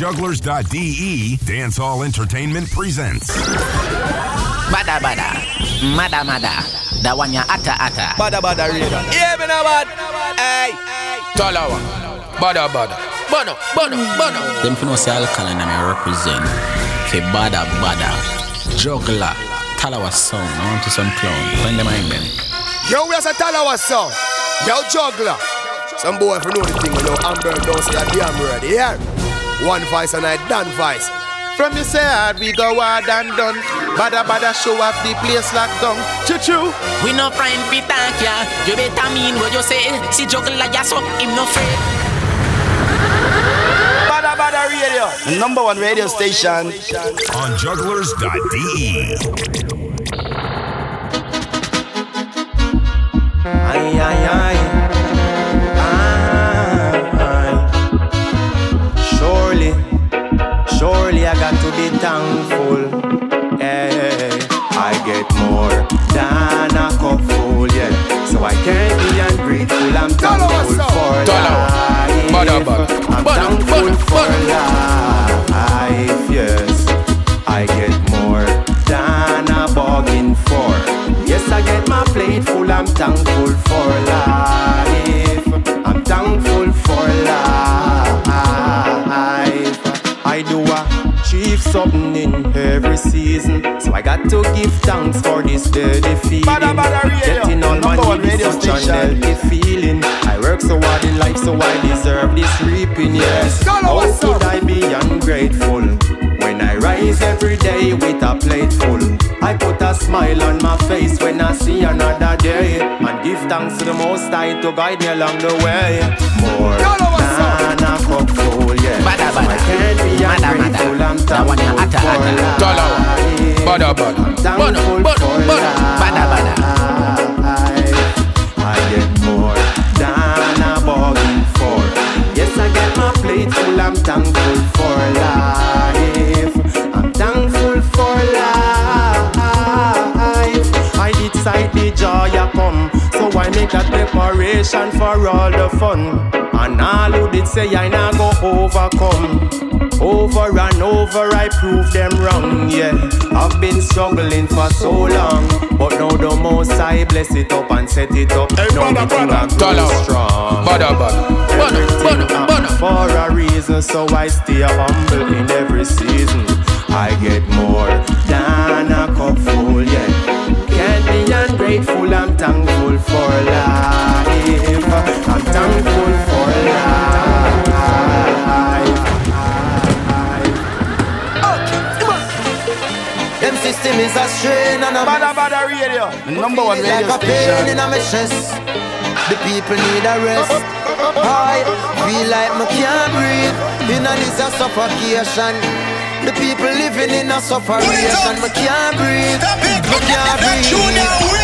jugglerz.de, Dancehall Entertainment presents. Bada bada, mada mada, that one ya ata ata. Bada bada radio. Yeah, me no bad. Hey, Talawah. Bada bada. Bono, bono, bono. Them for no say alkaline and I represent. Fe bada bada, juggler, Talawah sound. I want to some clown. Find them in them. Yo, we are a Talawah song. Yo, juggler. Some boy if you know the thing, you know Amber don't say a damn word. Yeah. One voice and I done voice. From you say hard, we go hard and done. Bada bada show off the place locked down. Choo choo. We no friend fi thank ya. You better mean what you say. See juggler ya so him no afraid. Bada bada radio. Number one radio station. On jugglerz.de. Ay, ay, ay. Ay, ay. Surely I got to be thankful. Hey, I get more than a cup full, yeah. So I can't be ungrateful. I'm thankful for life. I'm thankful for life, yes. I get more than a bargain for. Yes, I get my plate full. I'm thankful for life. Achieve something in every season, so I got to give thanks for this steady feeling. Getting all my needs is such an healthy feeling. I work so hard in life, so I deserve this reaping. Yes, how could I be ungrateful? When I rise every day with a plate full, I put a smile on my face when I see another day. And give thanks to the Most High to guide me along the way. More than a cup full, yeah. Bada, So I bada. can't be ungrateful. I'm thankful for life. Bada, bada. I'm thankful bono, for bono. Bada, bada. I get more than a bargain for. Yes, I get my plate full. I'm thankful for life. So I a preparation for all the fun. And all who did say I not go overcome. Over and over, I prove them wrong. Yeah, I've been struggling for so long, but now the most I bless it up and set it up. now me think I grow Talawa. strong. Bada bada. Bono, Everything bono, for a reason, so I stay humble in every season. I get more than a cup full, yeah. Can't be ungrateful, I'm thankful for life. I'm thankful for life. Them system is a strain and a Bada Bada Radio, number one radio like radio a pain in my chest. The people need a rest. I feel like me can't breathe. In a this a suffocation. The people living in a suffocation. Me can't breathe. Can't breathe.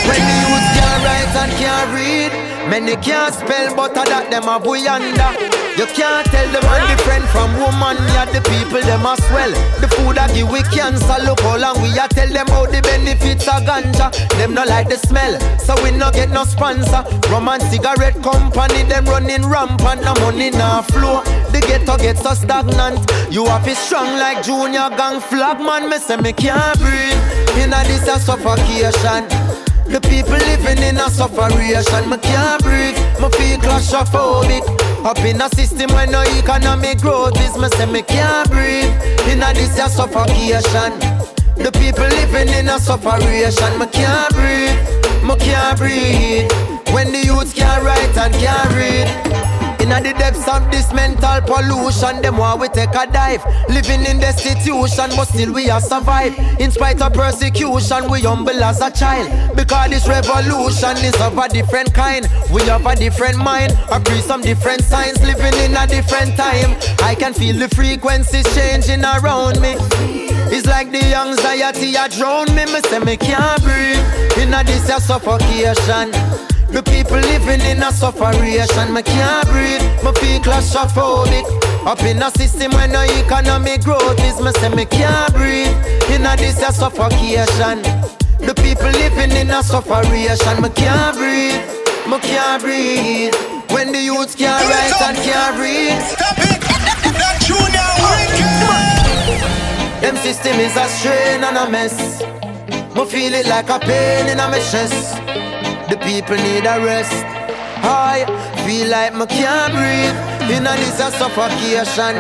When the youth can't write and can't read. Many can't spell, but a that them a boy under. You can't tell the man different from woman. Yeah, the people them a swell. The food a give we cancer. Look how long we a tell them how the benefits of ganja. Them no like the smell, so we no get no sponsor. Rum and cigarette company them running rampant. No money no flow. The ghetto get so stagnant. You have it strong like junior gang flag man. Me say me can't breathe. Inna this a suffocation. The people living in a sufferation, me can't breathe, me feel claustrophobic. Up in a system where no economic growth is, me say me can't breathe. In a this a suffocation. The people living in a sufferation, me can't breathe, me can't breathe. When the youths can't write and can't read. In the depths of this mental pollution, them want we take a dive. Living in destitution, but still we are survive. In spite of persecution, we humble as a child. Because this revolution is of a different kind. We have a different mind, agree some different signs. Living in a different time. I can feel the frequencies changing around me. It's like the anxiety a drown me. Me say me can't breathe. In a this suffocation. The people living in a sufferation, me can't breathe, me feel claustrophobic. Up in a system where no economic growth is, me say me can't breathe. In a this a suffocation. The people living in a sufferation, me can't breathe, me can't breathe. When the youths can't write and can't read. Stop it! That junior wicked! system is a strain and a mess. Me feel it like a pain in my chest. The people need a rest. I feel like me can't breathe. In a this a suffocation.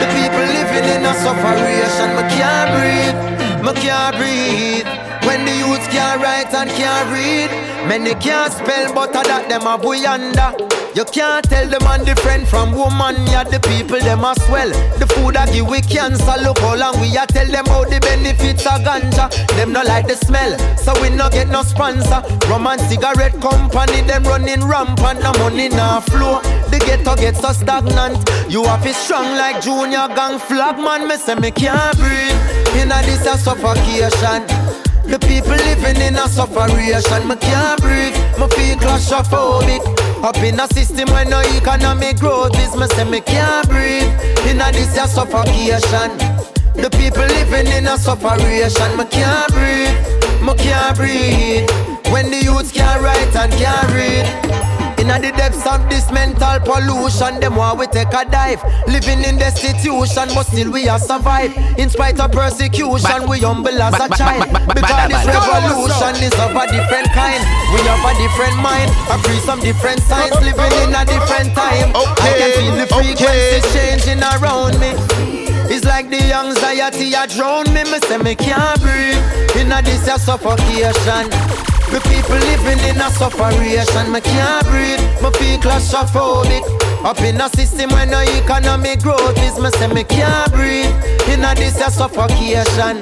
The people living in a suffocation. Me can't breathe. Me can't breathe. When the youths can't write and can't read, many can't spell, but I that them a boy under. You can't tell the man different from woman, yeah, the people them as well. The food I give we cancer, look how long we a tell them how the benefits of ganja. Them no like the smell, so we no get no sponsor. Rum and cigarette company, them running rampant, no money no flow. The ghetto get so stagnant. You have it strong like junior gang flag man. Me say me can't breathe. Inna this a suffocation. The people living in a sufferation. Me can't breathe. Me feel claustrophobic. Up in a system where no economic growth is. Me say me can't breathe. In a this a suffocation. The people living in a sufferation. Me can't breathe. Me can't breathe. When the youths can't write and can't read. Inna the depths of this mental pollution, them want we take a dive. Living in destitution, but still we are survive. In spite of persecution, we humble as a child. Because this revolution is of a different kind. We have a different mind, agree some different signs, living in a different time. I can feel the frequencies changing around me. It's like the anxiety a drown me. Me say me can't breathe. Inna this a suffocation. The people living in a sufferation, me can't breathe, me feel claustrophobic. Up in a system where no economic growth is, me say me can't breathe. In a this a suffocation.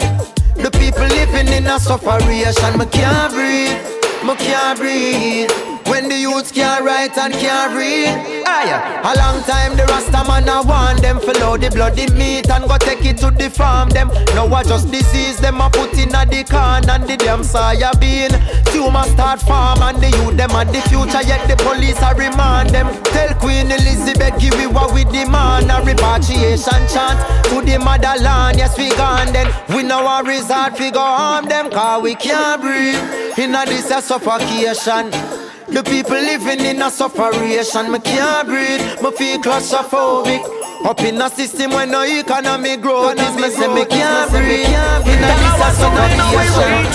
The people living in a sufferation, me can't breathe, me can't breathe. When the youths can't write and can't read. Aye, a long time the Rasta man a want them follow the bloody meat and go take it to the farm them. Now I just disease them a put in a the can and the damn soya bean. Tumor start farm and the youth them at the future yet the police a remand them. Tell Queen Elizabeth give we what we demand a repatriation chant to the motherland. Yes we gone then. We know our resort we go harm them cause we can't breathe. In a this a suffocation. The people living in a sufferation, me can't breathe, me feel claustrophobic. Up in a system where no economy growth is, me say me can't breathe. In a this a suffocation.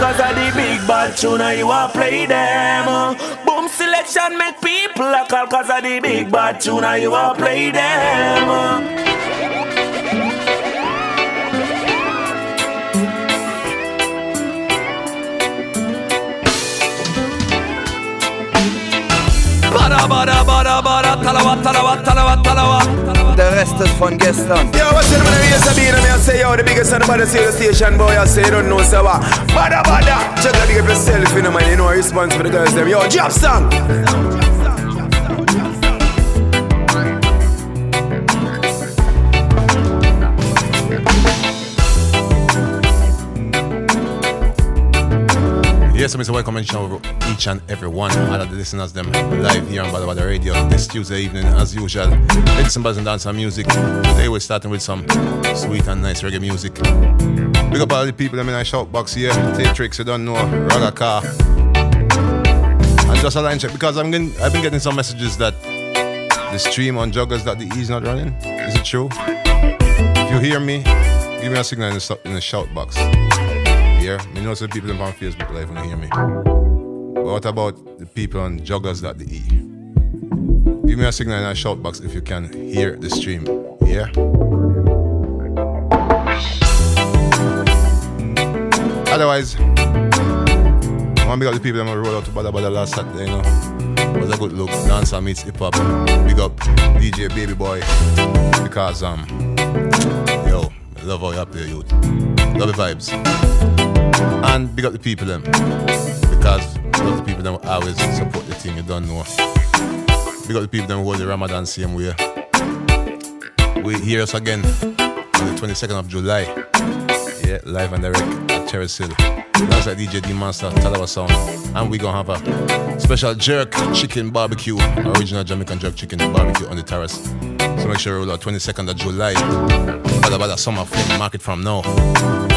Cause of the big bad tune, you a play them. Boom selection make people a call cause of the big bad tune, you a play them. The rest is from gestern Yo, what's in the race of being and I say yo, the biggest son about the station boy I say you don't know so what Bada bada! Check out give yourself in the man You know response for the girls them Yo, drop song Yes, Mr. Welcome and show each and every one of the listeners them live here on Bada Radio this Tuesday evening as usual. Listen buzz and dance and music. Today we're starting with some sweet and nice reggae music. Big up all the people them in our shout box here. Take tricks you don't know, Raga Car. And just a line check because I'm getting, I've been getting some messages that the stream on jugglerz.de is not running. Is it true? If you hear me, give me a signal in the, in the shout box here. Me know some people on Facebook Live when hear me. But what about the people on jugglerz.de? Give me a signal in a shout box if you can hear the stream. Yeah? Otherwise, I want to big up the people that roll out to Bada Bada last Saturday, you know. Was a good look. Dancer meets hip hop. Big up DJ Baby Boy. Because, um, yo, love all you up there, youth. Love the vibes. And big up the people them. Because love the people that always support the thing, you don't know. Big up the people that hold the Ramadan same way. We hear us again on the 22nd of July. Yeah, live and direct at Cherry Hill. That's like DJ D Monster, Talawah Sound. And we gonna have a special jerk chicken barbecue, original Jamaican jerk chicken barbecue on the terrace. So make sure you roll out 22nd of July. Bada bada summer flame market from now.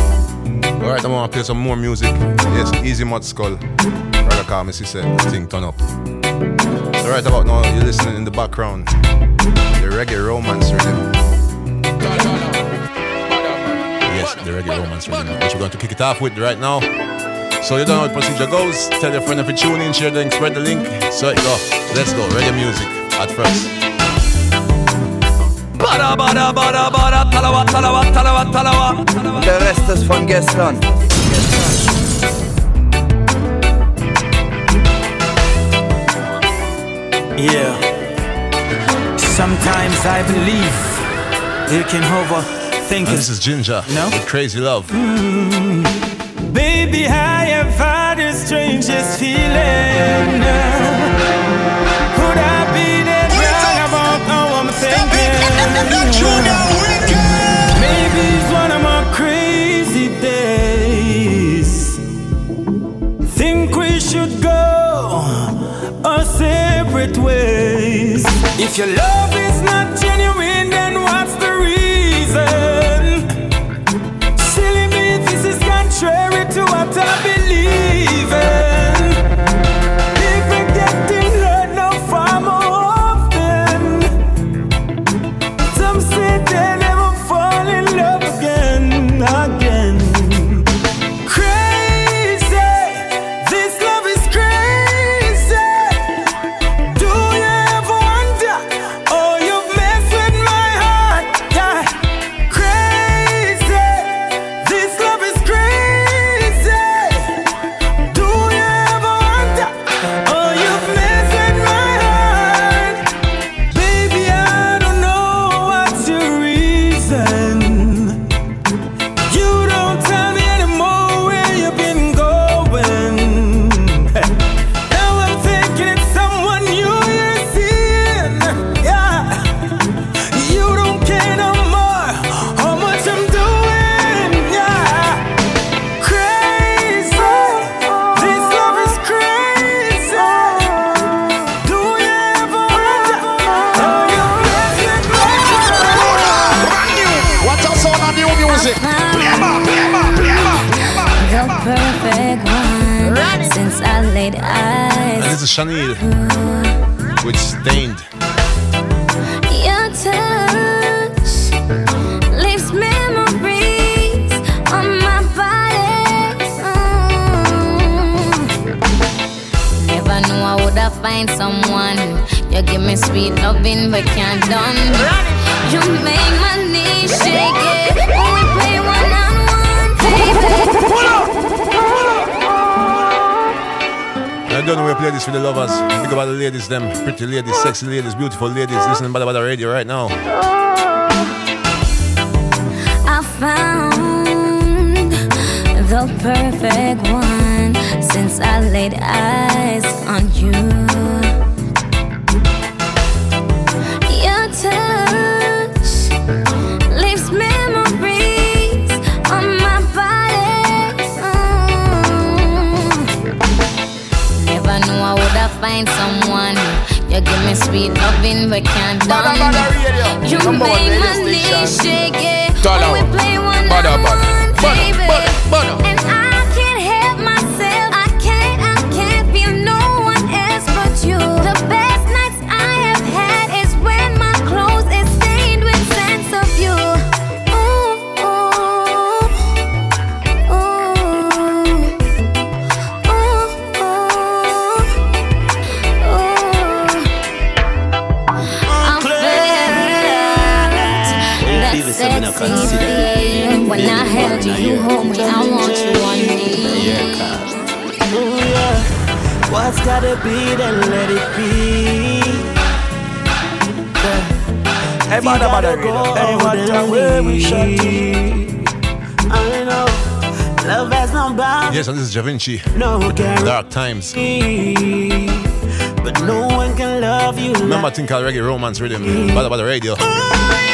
Alright, I'm gonna play some more music. Yes, Easy Mud Skull. Rather calm, as he said, thing turn up. So right about now, you're listening in the background. The reggae romance rhythm. Yes, the dance rhythm, which we're going to kick it off with right now. So you don't know how the procedure goes. Tell your friend if you tune in, share the link, spread the link. So it go. Let's go. Reggae music at first. Bada, bada, bada, bada, talawa, talawa, talawa, talawa. Der Rest ist von gestern. Yeah. Sometimes I believe you can overthink And it. this is Ginger No? with Crazy Love. Mm. Baby, I have had the strangest feeling. Maybe it's one of my crazy days. Think we should go our separate ways. If your love is not genuine, then what's the reason? Silly me, this is contrary to what I believe music? The perfect one since I laid eyes. This is Chanel with Stained. Your touch leaves memories on my body. Mm. Never knew I would have find someone. You give me sweet loving, but can't done. You make my knees shake I don't know we play this for the lovers. Think about the ladies, them pretty ladies, sexy ladies, beautiful ladies. Listening to Bada Bada Radio right now. I found the perfect one since I laid eyes on you. Find someone. You give me sweet loving, but can't done. You make my knees shake it when we play one on one, baby. What's gotta be, then let it be. Yeah. Hey, If you bada, bada, gotta radio. go, Hey, what then we shut leave. I know love has no bounds, Yes, and this is Jahvinci. no guarantee. Dark Times. But no one can love you Remember a like thing called Reggae Romance Rhythm. Bada Bada Radio. Oh, my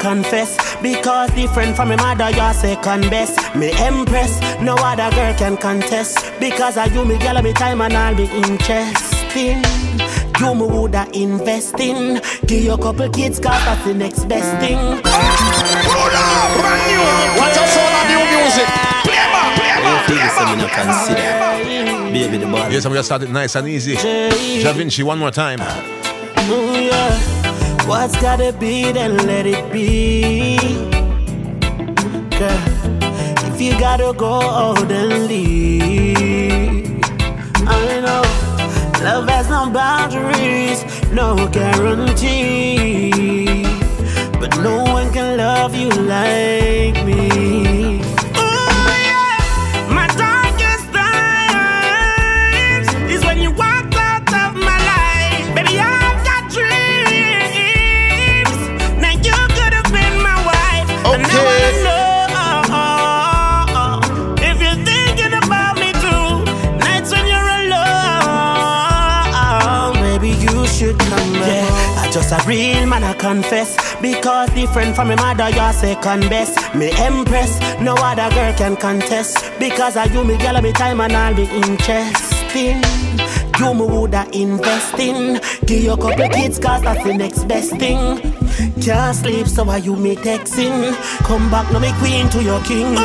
confess. Because different from my mother, you're second best. Me empress, no other girl can contest. Because I you, me girl, me time and I'll be interesting. You me woulda invest in. Give you a couple kids, cause that's the next best thing. Brand new. What's your soul of new music? Play back, play back, play back. Baby, the body. Yes, I'm gonna start it nice and easy. Da Vinci, one more time. Ooh, yeah. What's gotta be, then let it be. Girl, if you gotta go, oh, then leave. I know love has no boundaries, no guarantee. But no one can love you like me. Confess. Because different from my mother, you're second best. Me empress, no other girl can contest. Because I you, me girl, me time and all the interesting. You me woulda invest in. Give you a couple kids, cause that's the next best thing. Can't sleep, so why you me texting? Come back, no me queen to your king.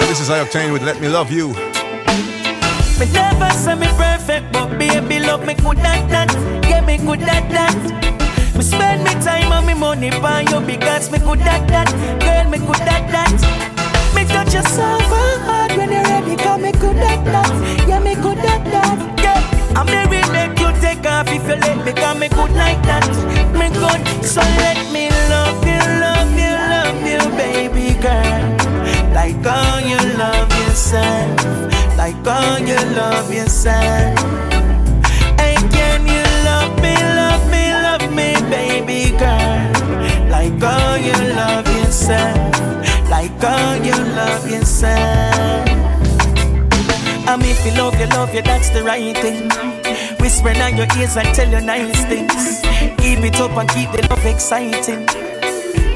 And this is how I-Octane with Let Me Love You. Me never say me perfect, but baby love me good at that. Yeah, me good at that. Me spend me time and me money on you because me good at that. Girl, me good at that. Me touch you so hard when you're ready, cause me good at that. Yeah, me good at that. Yeah, I'm very make you take off if you let me, cause me good like that. Me good, so let me love you, love you, baby girl. Like how you love yourself, like how you love yourself. Hey, can you love me, love me, love me, baby girl? Like how you love yourself, like how you love yourself. And if you love you, love you, that's the right thing. Whisper in your ears and tell you nice things. Keep it up and keep the love exciting.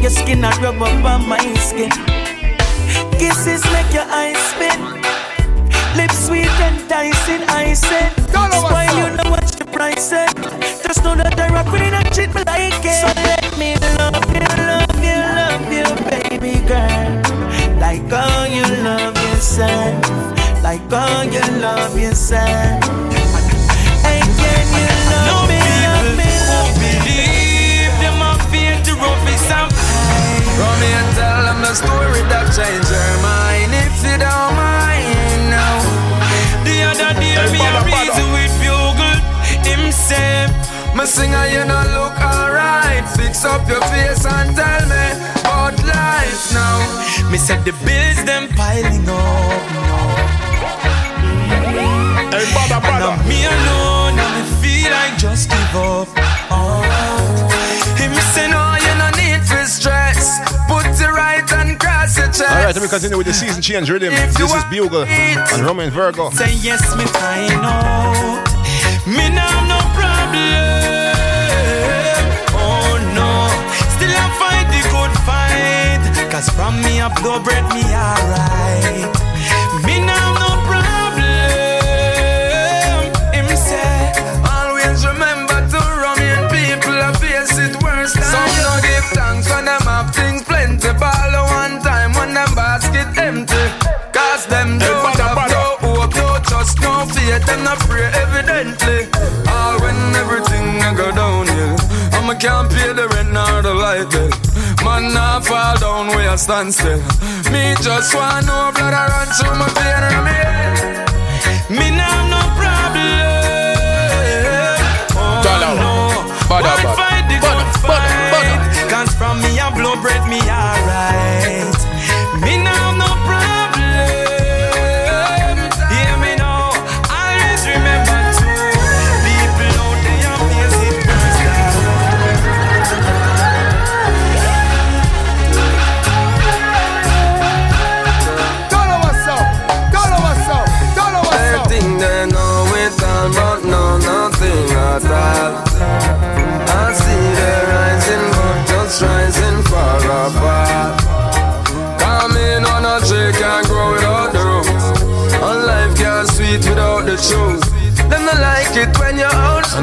Your skin and rub up on my skin. Kisses make your eyes spin. Lips sweet and enticing, I said. Why you know what your price said? Just know that I rock with it and treat me like it. So let me love you, love you, love you, baby girl. Like all you love yourself. Like how you love yourself. Me and tell them the story that changed your mind if you don't mind now. The other day me a reason with bugle himself. My singer, you know look alright. Fix up your face and tell me about life now. Me said the bills them piling up now. Hey, brother, And. I'm me alone and me feel like just give up. Oh. Him say no, and cross your chest. Alright, let me continue with the season change rhythm. This is Bugle and Romain Virgo. Say yes, me out. Me now no problem. Oh no, still I fight the good fight. Cause from me up bread me alright. Can't pay the rent nor the light bill Man now fall down where I stand still Me just want no blood I run through my vein and me head me now no problem.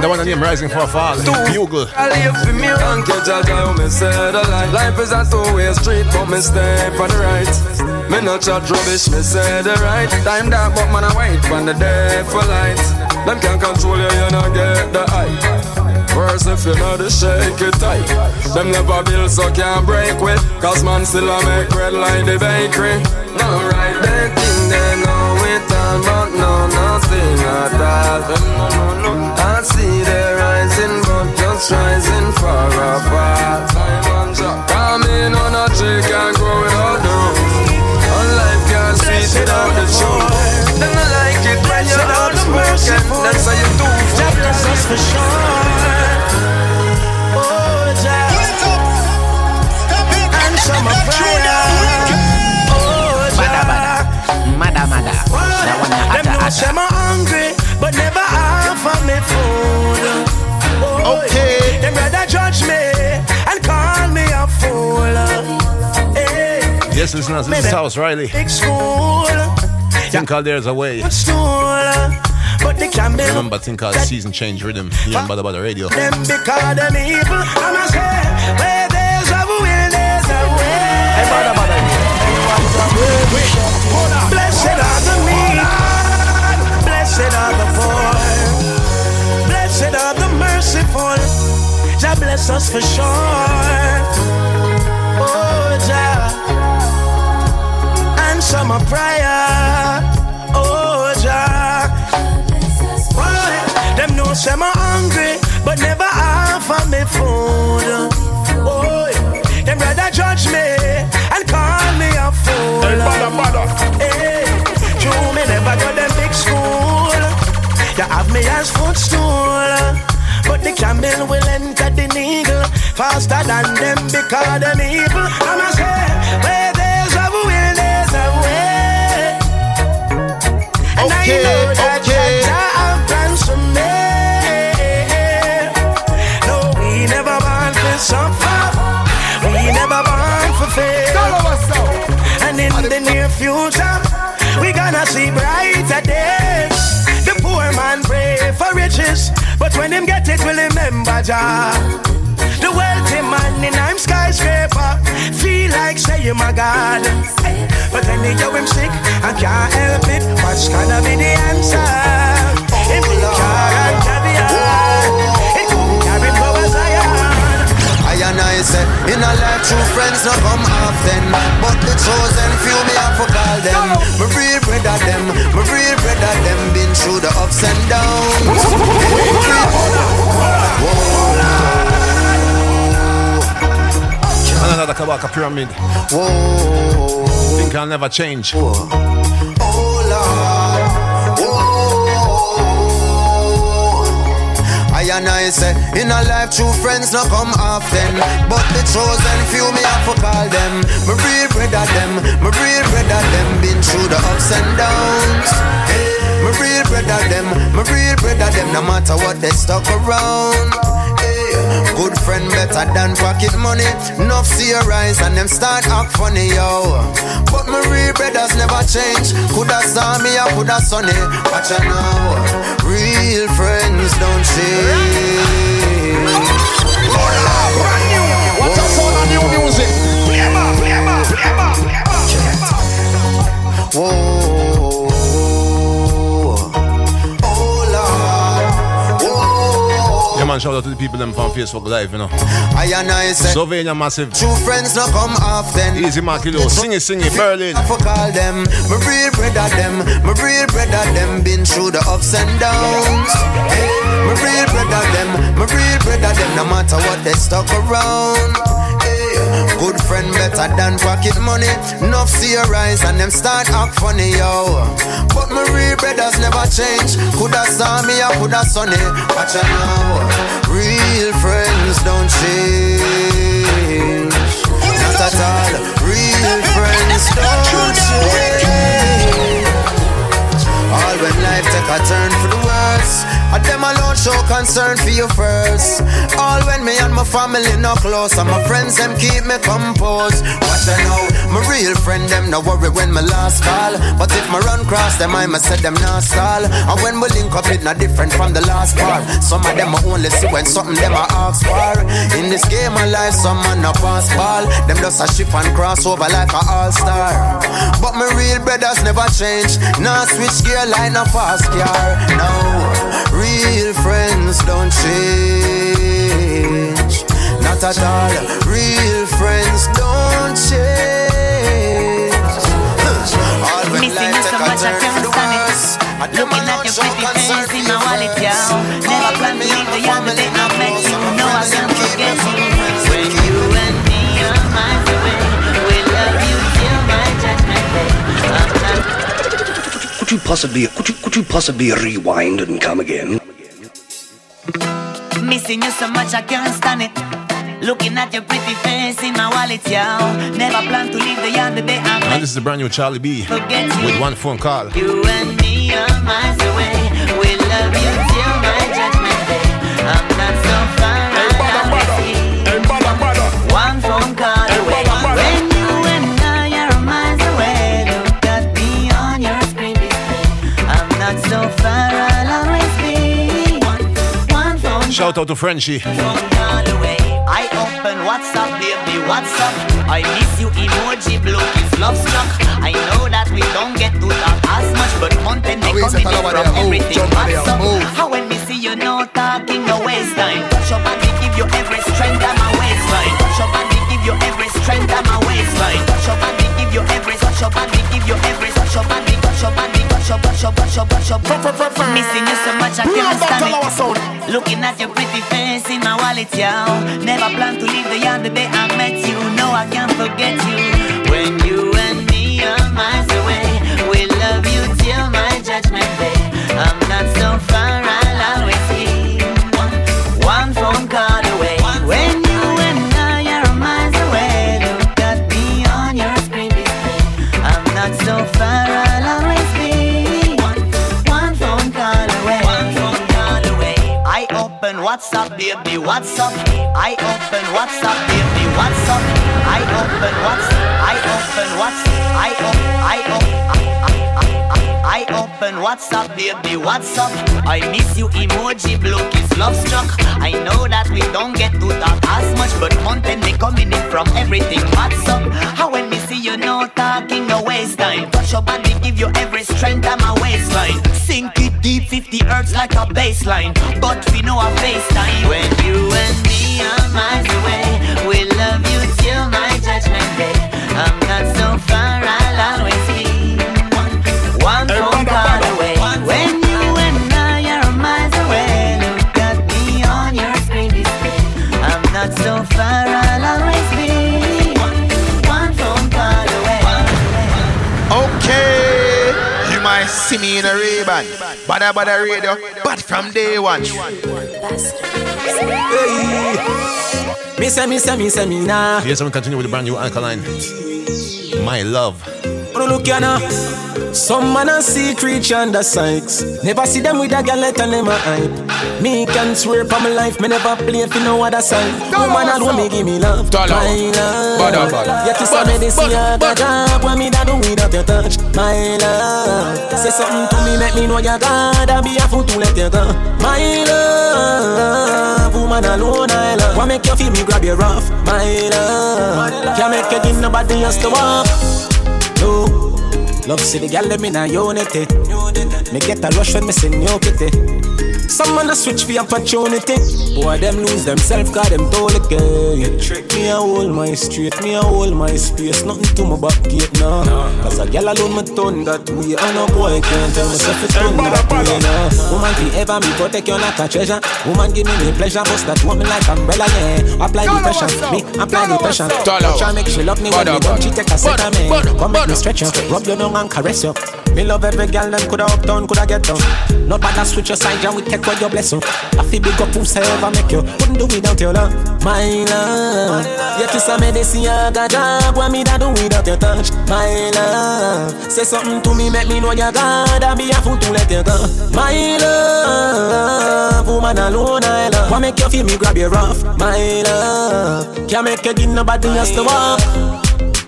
One named Rising for a Fall. Bugle. I live for me. Thank you, Jaja, you me say the life. Life is a two-way street, but me stay on the right. Me no chat rubbish, me say the right. Time dark, but man I wait when the day for light. Them can't control you, you not get the hype. Worse if you know the shake it tight. Them never build so can't break with. Cause man still a make bread like the bakery. No right, they all, but no, nothing at all. I see they rising, but just rising far apart. Come in on a tree, can't grow without the roots. On life can't sweet without the truth. Them not like it when you're out smoking. That's how you do. That's for sure. Oh, Jah. Answer my prayer. Oh, a Them hotter, know say hotter. me hungry, but never offer me food. Okay. Them rather judge me and call me a fool. Hey. Yes, listeners, this is House Riley. Big school, Thing called There's a Way. but they can be Remember, thing called Season Change Rhythm. Here on Bada Bada Radio. them because them evil. Jah for sure. Oh Jah, answer my prayer. Oh Jah. Why? Them know say me hungry, but never offer me food. Oh, them rather judge me and call me a fool. Hey, mother, mother. Hey, true, me never got them big school. You have me as footstool. But the camel will enter the faster than them because them evil. I'ma say, where there's a will, there's a way. And I know that Jah have plans for me. No, we never born for suffer. We never born for fail. And in the near future, we gonna see brighter days. The poor man pray for riches, but when him get it, will remember Jah. The wealthy man in I'm skyscraper feel like saying my God. But go him sick and can't help it. What's gonna be the answer? Him big car and caviar. It could carry powers iron. I and I said, in a life true friends no come often But the chosen few me have to call them My real brother them, my real brother them Been through the ups and downs And another Kabaka Pyramid. Whoa. Think I'll never change. Oh, I and I say, in a life true friends no come often. But the chosen few me have to call them. My real brother them, my real brother them. Been through the ups and downs. My real brother them, my real brother them. No matter what they stuck around Good friend better than pocket money. Enough see your eyes and them start act funny yo. But my real brothers never change. Coulda saw me or coulda sunny. Watch out now. Real friends don't change Man, shout out to the people them from Facebook Live, you know. I and I say, Sylvania Massive. True friends no come often. Easy Makilo. Sing it, sing it. Berlin. I for call them, my real brother them, my real brother them been through the ups and downs. Hey, my real brother them, my real brother them, no matter what they stuck around. Hey, good friend better than pocket money. Enough see your eyes and them start act funny, yo. But my real brothers never change. Coulda saw me or coulda sunny. Watch out now. Real friends don't change. Not at all. Real friends don't change. All when life take a turn for the worse. I them alone show concern for you first. All when me and my family no close, and my friends them keep me composed. Watch I know, my real friend them no worry when my last call. But if my run cross them, I must set them not stall. And when we link up, it not different from the last part. Some of them I only see when something them I ask for. In this game of life, some man a pass ball. Them just a shift and cross over like a all star. But my real brothers never change. Nah switch gear like a fast car. No, real friends don't change. Not at all. Real friends don't change. All when Missing you so much I can't stand it. Looking at your pretty face in my wallet, yeah. Never plan to leave the young day I not met you. No, I Could you possibly could you could you possibly rewind and come again? Missing you so much I can't stand it. Looking at your pretty face in my wallet, yeah. Never plan to leave the yard the day I And met this is the brand new Charlie B Forget you. with one phone call. you and me are miles away. We love you till my judgment day. I'm not so far away. One phone call Shout out to Frenchie. call away. I open WhatsApp, baby, WhatsApp. I miss you, emoji, blue is love struck. I know that we don't get to talk as much, but content they How is coming in from everything. jump on there, WhatsApp. How when me see you, no talking, no waste time. Touch your body, give you every strength of my waistline. Touch your body, give you every strength of my waistline. Touch your body, give you every. Touch your body, give you every. Touch your body, touch your body, touch your, touch your, touch your, touch your. Missing you so much, I can't stand it. Looking at your pretty face in my wallet, yeah. Never plan to leave the yard the day I met you. No, I can't forget you. When you and me are miles away, we love you till my judgment day. I'm not so far, open WhatsApp, baby, WhatsApp. I open WhatsApp, baby, WhatsApp. I open WhatsApp. I open WhatsApp. I open. I open. I open WhatsApp, baby, what's up? I miss you, emoji, blue kiss, love struck. I know that we don't get to talk as much, but content they coming in from everything. What's up? How when me see you, no talking, no waste time. Touch your body, give you every strength of my waistline. Sink it deep, 50 hertz like a baseline. But we know a FaceTime. When you and me are miles away, we love you till my judgment day. I'm not so far, I'll always Bada Bada Radio, but from day one. Hey. Me say, me say, me say, me nah. Yes, I'm continue with the brand new Alkaline. My love. Look ya now. Some man a see creature under Sykes. Never see them with a gal let them a hype. Me can swear for my life, me never play for no other side. Woman alone me give me love, Dollar. my love. Bada, bada. Yet it's a Bada, medicine bada, I got when me da do without your touch, my love. Say something to me, know you God. I be a fool to let you go, my love. Woman alone I love. What make you feel me grab your rough, my love. Can't make you give nobody else to walk. No. Love see the gal let me na unity. Me get a rush when me sing yo kitty. Some man a switch for opportunity. Boy, them lose themselves, cause them told again. You trick me, I hold my street, me, I hold my space. Nothing to my back gate now. Cause a gal alone me turn that way. And no boy can't tell myself it's turn that way now. Woman, if ever me protect you like a treasure. Woman, give me the pleasure, bust that woman like umbrella, yeah. Apply the pressure, me apply the pressure. Try make she love me when me bada. she take a set of me. Come make me stretch you, rub your down and caress you. Me love every girl, them coulda up down, coulda get down. Not bad, I switch your side, and we take what your blessing. I feel big up whosoever make you. Wouldn't do without your love, my love. Your kiss a medicine, I got job. What me da do without your touch, my love. Say something to me, make me know you're God. I be a fool to let you go, my love. Woman alone, I love. What make you feel me grab you rough, my love. Can't make you give nobody else to walk.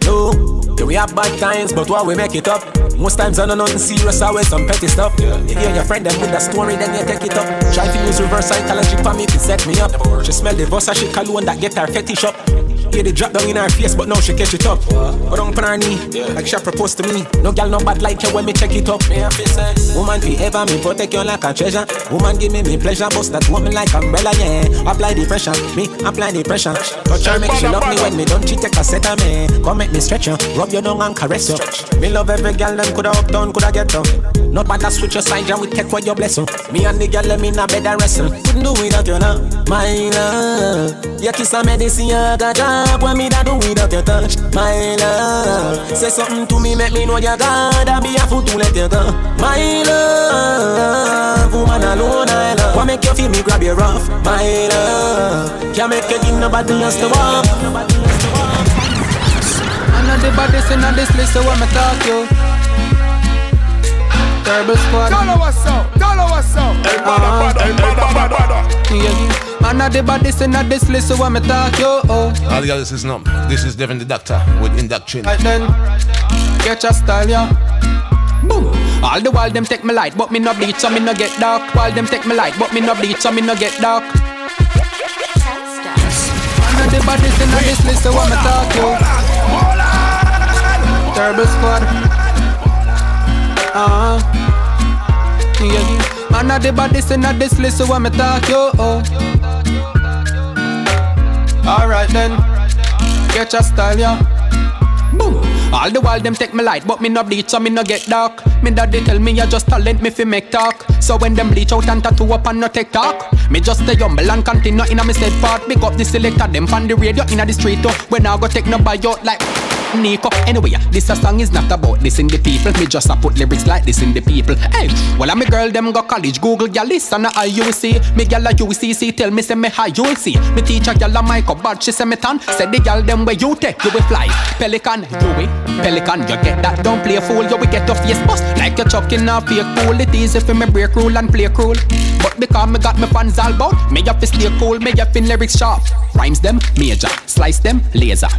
No. Yeah, we have bad times, but why we make it up? Most times I know nothing serious, always some petty stuff. If you and your friend them with a story, then you take it up. Try to use reverse psychology for me to set me up. She smell the Versace cologne that get her fetish up. Yeah, they drop down in her face, but now she catch it up. But on her knee, like she proposed to me. No girl no bad like you when me check it up. Me woman fi ever me protect you like a treasure. Woman give me me pleasure, bust that woman like umbrella, yeah. Apply the pressure, me apply the pressure. Touch her, make she love me when me don't she take a set of me. Come make me stretch you, rub your down and caress you. Me love every girl, them coulda up down, coulda get down. Not bad, I switch your side, and we take what your blessing. Me and the girl, them in a bed and wrestle. Couldn't do without you now, my love. Your kiss a medicine, you got job. What me da do without your touch, my love. Say something to me, make me know you God. I be a fool to let you go, my love. Woman alone, I love. What make you feel me grab you rough, my love. Can't make you give nobody else to walk. I know the baddest in this list, so I'ma talk you. Terrible squad. Tell her what's up. Tell her what's up. El bada bada. El bada bada. Yeah. Man, I the baddest in this list, so I'ma talk you. Oh. All the others is numb. This is Devin Di Dakta with Induction. Right then, get your style, yeah. Boom. All the while them take me light, but me no bleach, so me no get dark. While them take me light, but me no bleach, so me no get dark. Man, I the baddest in this list, so I'ma talk you. Terrible squad. Uh huh. Yeah. Man, I the baddest in this list, so I'ma talk yo. Oh. Alright then, get your style, yeah. Boom. All the while them take me light, but me no bleach, so me no get dark. Me daddy tell me you just talent me fi make talk. So when them bleach out and tattoo up and no take talk, me just stay humble and continue in a me stead part. Big up the selector, them on the radio in the street. Oh, when I go take no buy out like. Nico. Anyway, this a song is not about this in the people. Me just a put lyrics like this in the people. Hey, well, I'm a girl, them go college, Google, gal, listen, I you see. Me gal a UCC, tell me say me how you see. Me teacher gal a mic up, but she say me tan. Say the gal them where you take, you will fly. Pelican, you will. Pelican, you get that, don't play a fool, you will get off face bust. Like you're chucking off fake cool, it easy for me break rule and play cruel. But because me got me fans all bout, me have to stay cool, me have in lyrics sharp. Rhymes them, major, slice them, laser.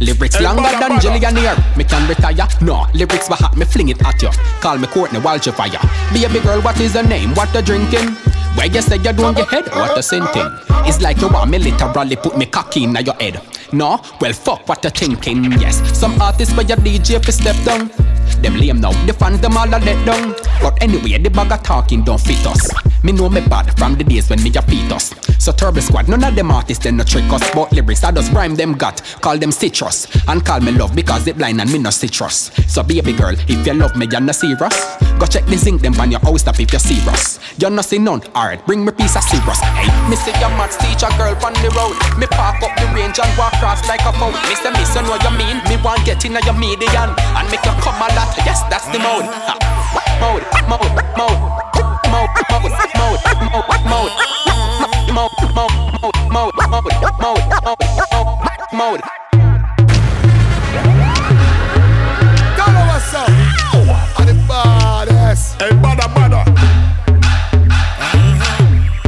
Lyrics longer than Jillionaire. Me can retire. No, lyrics were hot. Me fling it at you. Call me Courtney Wildfire. Baby girl, what is your name? What you drinking? Where you say you're doing your head? What a sinting? It's like you want me literally put me cocky in your head. No, well fuck what you thinking. Yes, some artists for your DJ fi step down. Them lame now, the fans them all a let down. But anyway, the bag of talking don't fit us. Me know me bad from the days when me a fetus. So Turbo Squad, none of them artists they no trick us. But lyrics I just rhyme them got, call them citrus. And call me love because they blind and me no citrus. So baby girl, if you love me, you're not serious. Go check the zinc them on your house up if you're serious. You're not see none, alright, bring me piece of serious. Hey, me see your maths teacher girl on the road. Me park up the range and walk across like a phone. Say, miss, you know you mean. Me want get in your median and make you come a lot. Yes, that's the mode. Ha. Mode, mode, mode, mode, mode, mode, mode, mode, mode, mode, mode, mode, mode, mode. Tell her what's up. And the baddest. El bada bada.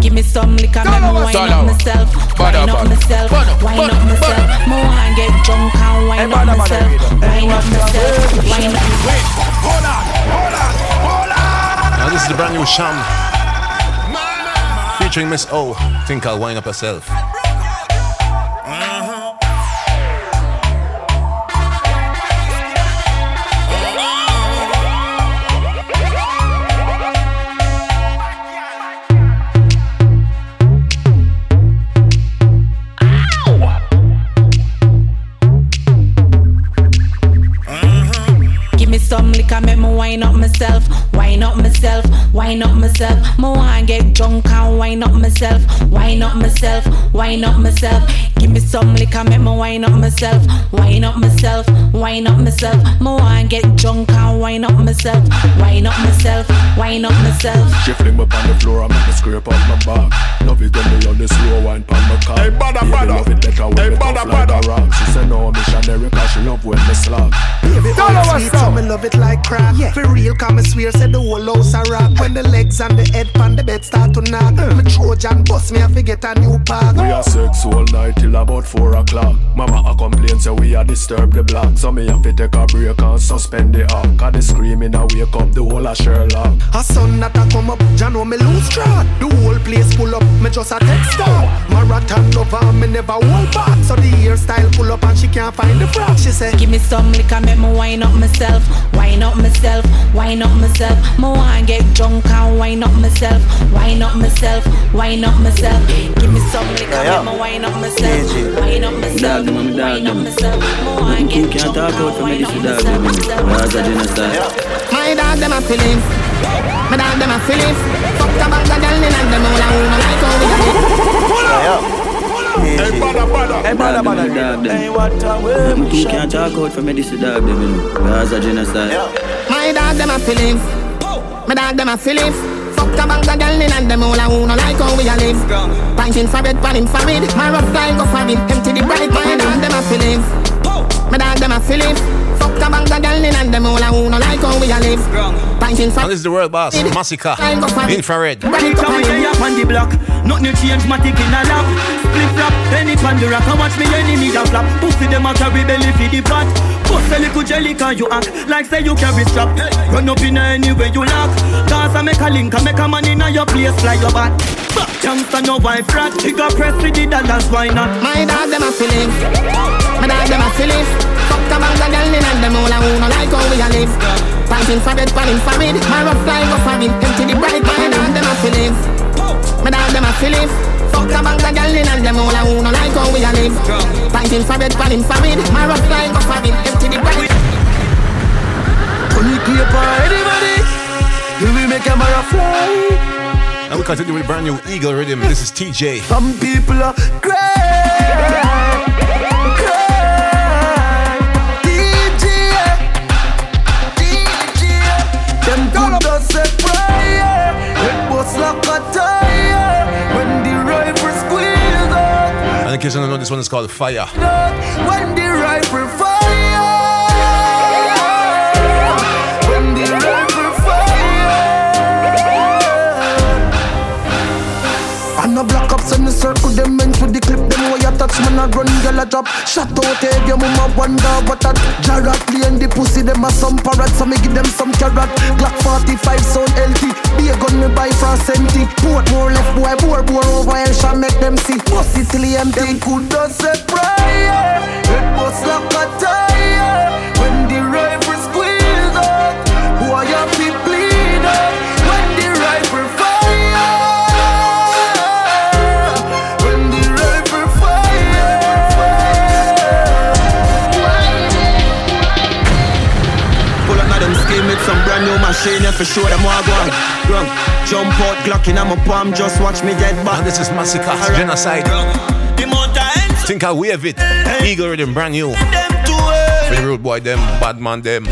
Give me some liquor, make me wine up myself, wine up myself, wine up myself. Up. Hold on, hold on, hold on. Now this is the brand new Sham. Featuring Miss O. Think I'll wind up herself. Get drunk and wine up myself, wine up myself, wine up myself. Give me some liquor, make me wine up myself, wine up myself, wine up myself. Me want get drunk and wine up myself, wine up myself, wine up myself. She fling me on the floor and make me scrape off my back. Love it when me on the slow wine pan my car. Hey, bada, bada. love it better when hey, me bada, tough bada. like rock. She say no missionary cause she love when me slap. Baby, all sweet, so me love it like crap. Yeah. For real, come me swear, say the whole house a rock. When the legs and the head pan the bed start to knock. Mm. Me Trojan bust me, I forget a new park. We are sex all night till about four o'clock. Mama a complain say we a disturb the block. So me have to take a break and suspend the arc. Cause the screaming a wake up the whole of Sherlock. A sun that a come up, Jah know me lose track. The whole place pull up, me just a text out. Marathon lover, me never hold back. So the hairstyle pull up and she can't find the frock. She say, Give me some liquor, make me wine up myself, wine up myself, wine up myself. Me want get drunk and wine up myself, wine up myself, wine up myself. Give me some liquor, yeah, make me wine up myself, wine up myself, wine up myself. Me want get drunk and wine up myself. My dog them a feelings, my dog them a feelings. Fuck the bag of girl in and them all a who no like how we do. Hey, bada, bada. Hey, bada, bada. Dog, them. Hey, what a way. Me two can't talk out for me, this is dog, them, you know. A genocide. My dog, them a feelings. My dog, them a feelings. Fuck a bag of girl in and them all a who no like how we a live. Pinting for bed, panning for it. My rough line go for it. Empty the bright, my dog, them a feelings. My dog, them a feelings. Fuck a bag of girl in and them all a who no like how we a live. Pinting for And this is the world boss, Masicka, Infrared. Bring it up, yeah, up on the block. Nothing change, matic in a lap. Split flap, penny pan the rock. And watch me enemy a flap. Pussy them a carry belly for the pot. Bust a little jelly can you act like say you carry strap. Run up in any way you lock. Cause I make a link, I make a man in your place fly your back. Back youngster no wife rat. Got press with the dollars, why not? My dog them a feelings. My dog them a feelings. Fuck a bag of girl in and them all a who no like how we a live. Pinting for bed, panning for it. My rough fly go for it. Empty the bright, my dog them a feelings. My dog them a feelings. Fuck a bag of girl in and them all a who no like how we a live. Pinting for bed, panning for it. My rough fly go for it. Empty the bright. Only keep on anybody. You will make a marrow fly. And we continue with brand new Eagle Rhythm. This is TJ. Some people are great. You don't know, this one is called Fire. When the rifle fire. When the rifle fire. Them into the clip, touch, man, I run, girl, a drop. Shot out, head, your mama wonder what that. Jarrett play in the pussy, them a some parrot, so me give them some carrot. Glock 45 sound healthy, be a gun me buy for a centi. Portmore left, boy, bore, bore over, and shall make them see. It till empty. Them could just say prayer. It was like a machine yeah, for sure them want go on. Run. Jump out, Glock in my palm, just watch me get back. And this is Masicka, Genocide. The mountain Think I wave it. Eagle Rhythm, brand new. them to well. For the road boy, them, bad man, them.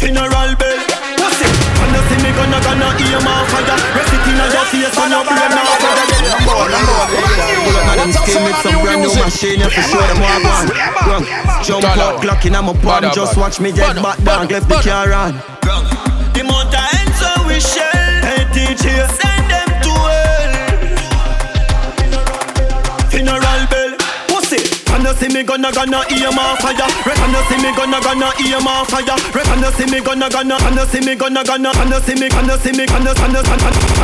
Funeral bell. What's it? You see me gonna gonna hear my fire. Rest it in your face when you blow now fire. Pull up now them skin with some brand new machine yeah, for sure them want go on. Run. Jump out, Glock in my palm, just watch me get back down, left the car on. The mountains so we shell. Hey DJ, send them to hell. Funeral bell. It? And you see me gonna gonna hear my fire. And you see me gonna gonna hear my fire. And you see me gonna gonna and you see me gonna gonna and you see me and you see me and you you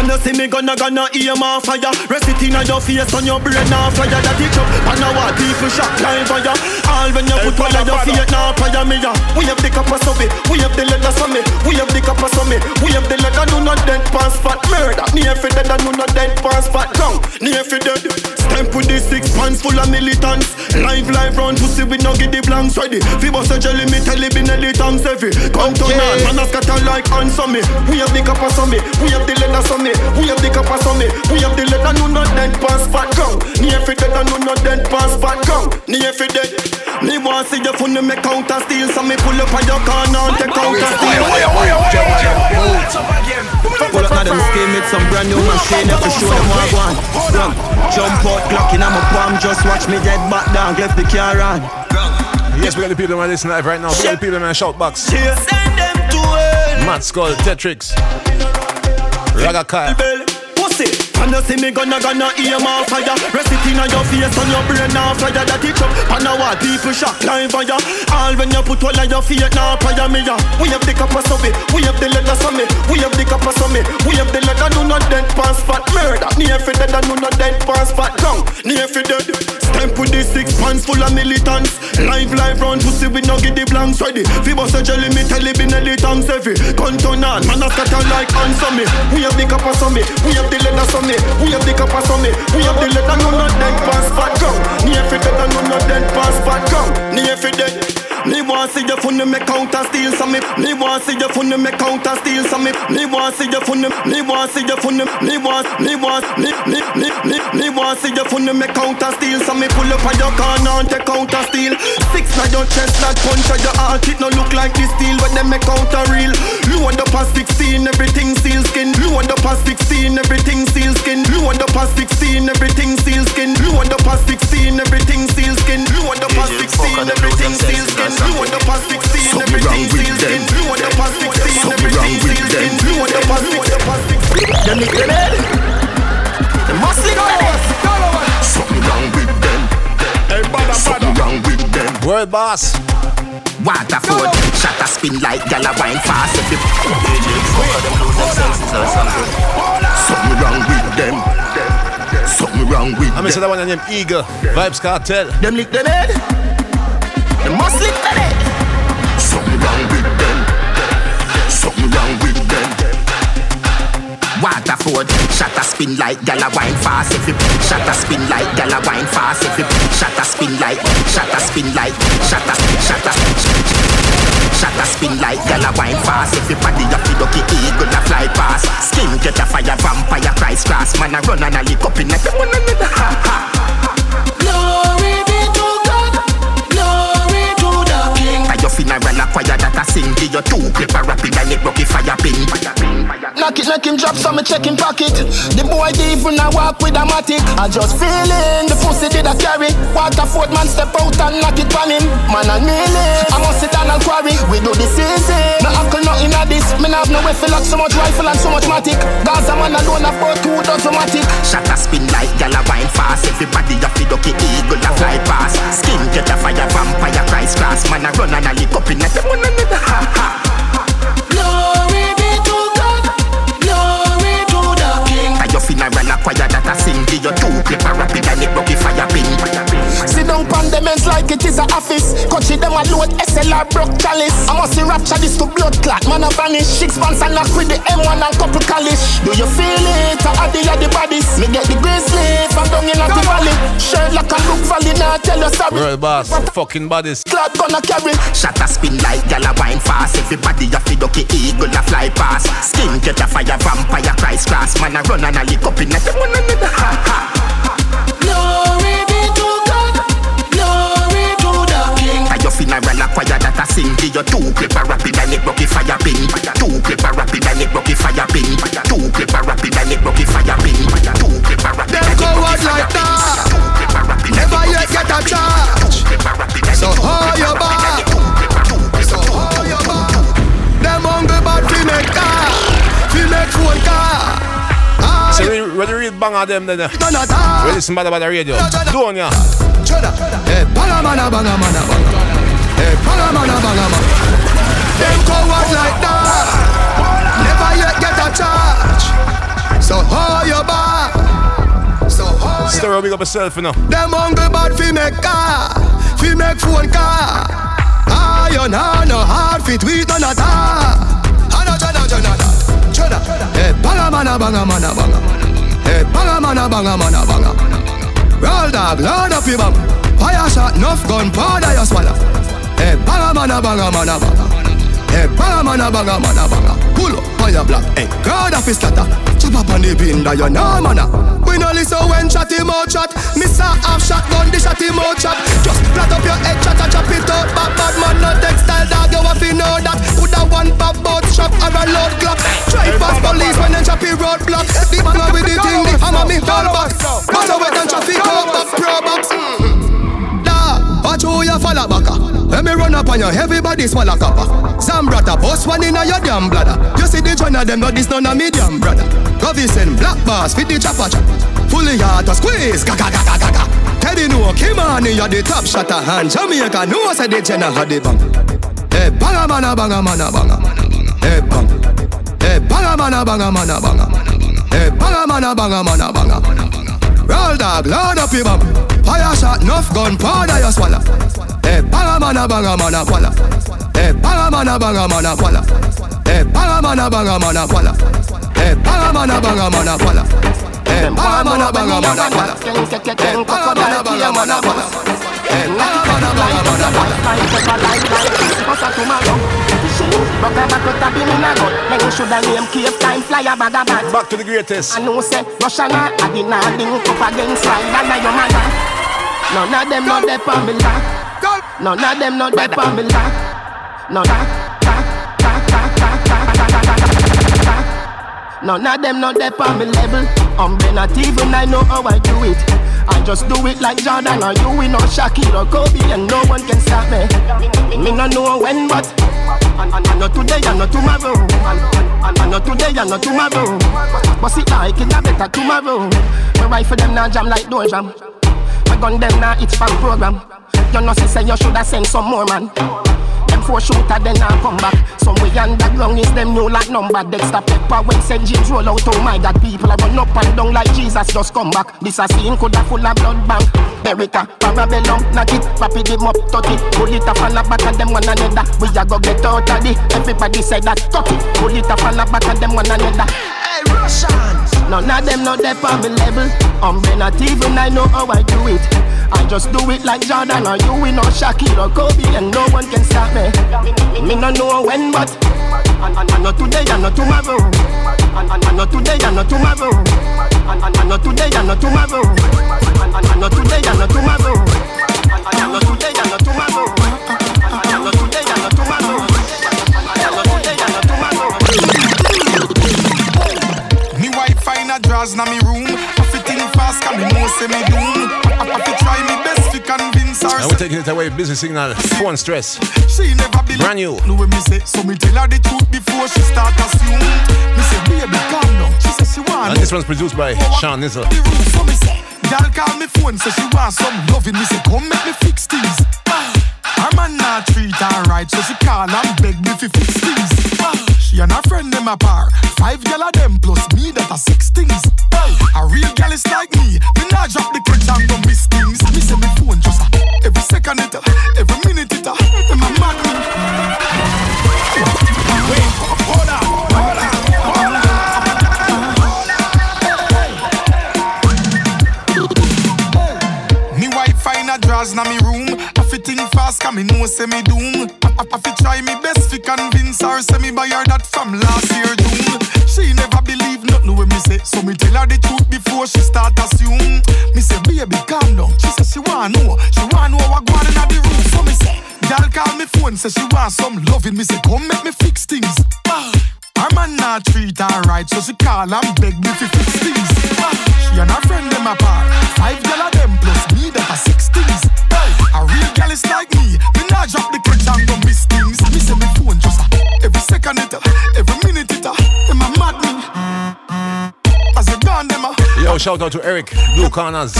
and you see me gonna gonna hear my fire. Rest it inna your face on your brain fire that it up. And now what people shot like fire. All when you put all of your feet now, fire me ya. We have the copper me, we have the leather me, we have the copper me, we have the leather do not dead pass fat murder. Near for dead and do not dead pass fat down. Near for dead. Stamp with the six pants full of militants. Live live round pussy we no get the blanks ready. Fi bust a jelly me tell it be the tongues heavy. Come to man, man a scatter like ants on me. We have the copper me, we have the leather me, we have the copper me, we have the leather do not dead pass fat down. Near for dead and do not dead pass fat down. Near for dead. Me want see you funny me counter steal, so me pull up on your corner and take counter steal. Pull up now them scheme with some brand new machine If you show them what I want Run, jump out, clock in on my palm Just watch me dead back down, left the car on Yes, we got the people that listen live right now. We got the people in the shout box. Send them to hell. Matt Skull, Tetrix, Raga And you see me gonna gonna ear my fire. Rest it in your face and your brain now fire. That it up, and now what people shock live fire. All when you put all of your feet now fire me ya We have the copper me, we have the leather me. We have the copper me, we have the leather. Do not dead pass fat murder. Near for dead and do not dead pass fat down Near for dead Stamp with the six pants full of militants. Live live round pussy we no get the blanks ready. Fi bust a jelly me tell it be nelly tongues heavy Gun turn on, man a scatter like ants on me. We have the copper me, we have the leather so We have the so me, we have the leather no not dead pass fat down Near for dead and no not dead pass fat down Near for dead me want see you funny me counter steal some me. Me want see you funny me counter steal some me. Me want see you funny. Me want see you funny. Me want. Me want. Me me me me me want see you funny me counter steal some me. Pull up on your corner and take counter steal. Six na your chest like punch on your heart. It no look like this steel, but them make counter real. Load up past sixteen, everything seal skin. Load up past sixteen, everything seal skin. Load up past sixteen, everything seal skin. Load up past sixteen, everything seal skin. Load up past sixteen, everything seal skin. Load up past sixteen, everything seal skin. Load up past sixteen, everything seal skin. Load up past sixteen. Them nick them head Them must lick them Something wrong with them. Hey, bada, Something wrong with them. World boss. Waterford, shot a spin like gala wine fast if you Something wrong with them. Something wrong with I'm gonna say that one named Eagle. Vybz Kartel. Them lick them head Them must lick them Something wrong with them. Something wrong with them. Waterford, shot a spin like gala wine fast you Shot a spin like gala wine fast you Shot a spin like, shot a spin like Shot a, shot a Shot a spin like gala wine fast If you body up the ducky eagle a fly past. Skin get a fire vampire Christ class Man a run and a lick up in a one another ha ha funeral a choir that a sing Give you two clip a rapid and it rocky fire pin Knock it, knock him drop some me check him pocket. The boy did even a walk with a matic. I just feeling the pussy did a carry. Waterford man step out and knock it on him. Man and kneeling. I must sit down and quarry. We do this easy. No uncle nothing of this. Me have no way for like so much rifle and so much matic. Gaza man alone have about two dozen matic. Shot a spin like gala wine fast Everybody a fi ducky eagle a fly past Skin get a fire vampire Christ class Man a run and a lick up in a them one another ha ha Glory be to God. Glory to the King. By your funeral a choir that a sing Give you two clip a rapid and it rocky fire pin Sit down on the bench like it is a office. Coachy them a load SLR broke chalice. I must see rapture this to blood clot. Man a vanish. Six pants and knock with the M1 and couple calish. Do you feel it? I the of the bodies. Me get the grizzly from down in the valley. Sherlock and Luke Valley now tell you sorry. World boss. Fucking bodies. Clot gonna carry. Shot a spin like gala wine fast Everybody a fi ducky eagle a fly past Skin get a fire vampire Christ class Man a run and a lick up in a them one another ha ha Glory funeral a choir that a sing Give you two clip a rapid and it rocky fire pin Two clip a rapid and it rocky fire pin Two clip a rapid and it rocky fire pin Two clip a rapid and it out rocky fire like that. Two clip a rapid and Never it yet get a fire charge. Two clip a rapid and So hold your back. So hold your back. Them hungry bad fi make car, fi make phone car. Ah, So we ready to read bang of them then. uh, Done at. We listen bad about the radio. Don't ya? Cheddar. Hey, banga mana banga mana banga. Hey, banga mana banga. Them coward like that. Never yet get a charge. So hold your back. So hold your Stereo, big up yourself, you know. Them hungry bad fi make car, fi make phone. Ah, you know no hard fit we none at all. Ana jana jana jana. Hey, banga mana banga mana banga. Hey, banga mana banga mana banga. Roll dog, load up your bum. Fire shot, enough gun, powder you swallow. Hey, banga mana banga mana banga. Hey, eh, banga mana banga mana banga. Pull up fire block. Hey, God of his slaughter. Chop up on the bin that you know mana. We no listen when chat him out chat. Miss a half shot gun, the shot him out chat. Just flat up your head, chat and chop it out. Bad bad man, no textile dog. You have to know that. Put a one pop boat shot or a load clock. Try pass police when them chop it roadblock. The man with the thing, the hammer me fall back. I wait and traffic out back pro box. Da, watch who you follow back. Ah. Let me run up on you, everybody swallow copper. Zambrata, boss one in a your damn bladder. You see the joint of them, not this none of me damn brother. Govy send black bars, fit the chopper chop. Fully hard to squeeze, ga ga ga ga ga ga. Teddy no, Kim on you the top shotter hand. Jamaica no, say the Jenna had the bang. Eh, hey, banga mana banga mana banga. Hey, eh, bang. Eh, hey, banga mana banga mana banga. Hey, banga mana banga mana banga. Roll dog, load up your bum. Fire shot, enough gun, powder you swallow. Hey, banga mana banga mana swallow. Hey, banga mana banga mana swallow. Hey, banga mana banga mana swallow. Hey, banga mana banga mana swallow. Hey, banga mana banga mana swallow. Hey, banga mana banga mana swallow. Hey, banga mana banga mana Back to the greatest. I know say Russian a the nah link up against and your man. None of them not there on me lock. None of them not there on me lock. None None of them not there on me level. I'm um, not even I know how I do it. I just do it like Jordan or you, we know Shakira, Kobe, and no one can stop me. Me no know when, but and, and, and not today and not tomorrow. And, and, and not today and not tomorrow. But see, it a better tomorrow. My rifle them now jam like door jam. Gun them now it's fan program. You know, say you shoulda send some more man. Them four shooter then I come back. Some way underground is them new like number. Dexter Pepper when St. James roll out. Oh my God, people are run up and down like Jesus just come back. This a scene coulda full of blood bank. Beretta, Parabellum, knock it, rapid him up, touch it. Pull it up and a back of them one another. We a go get out of it. Everybody say that, touch it. Pull it up and a back of them one another. Hey, Russians! None of them know they on me level. I'm not even I know how I do it. I just do it like Jordan or you, we know or Kobe, and no one can stop me. Me no know when, but and, and, and not today and not tomorrow. And, and, and not today and not tomorrow. And, and, and not today and not tomorrow. And, and, and not today and not tomorrow. And, and, and not today and not tomorrow. Drawers na me room. I fit in fast, can me know say me doom. I, I, I fit try me best fi convince her. And we're taking it away. Busy Signal. Phone stress. She never believe. Brand new. No when me say, so me tell her the truth before she start assume. Me say, baby, calm down. She say she want And this one's produced by Sean Nizzle. the room, so me say, girl call me phone, say she want some loving. Me say, come make me fix things. Ah, Her man not treat her right, so she call and beg me fi fix things. She and her friend them apart, five gal of them plus me that are six things. A real gal is like me, me not drop the clutch and go miss things. Me say me phone just a every second it, every cause me know say me doom. I, I, I try me best fi convince her, say me buy her that from last year June. She never believe nothing when me say, so me tell her the truth before she start assume. Me say, baby, calm down. She say she want know, she want know what going in the room. So me say, girl call me phone, say she want some loving. Me say, come make me fix things. Ah, Her man not treat her right, so she call and beg me fi fix things. She and her friend them apart, five shout out to Eric, Blue Corners.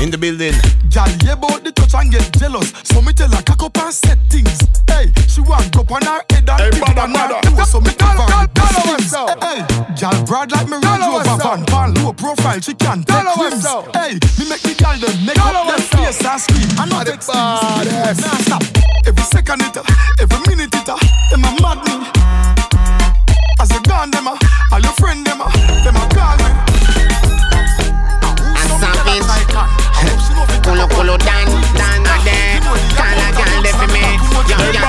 in the building. Gal, yeah, about the touch and get jealous. So me tell her, cock up and set things. Hey, she want go on her head and hey, bada, bada. Her so me give her the best things. Hey, gal, broad like me Range Rover van. Pan low profile, she can take rims. Hey, me make the gal them make up them face and scream. I know vex things. Nah, stop. Every second it, every minute it, them a mad me. Culo, culo, dan, dan, dan Call a girl there for me Yo, yo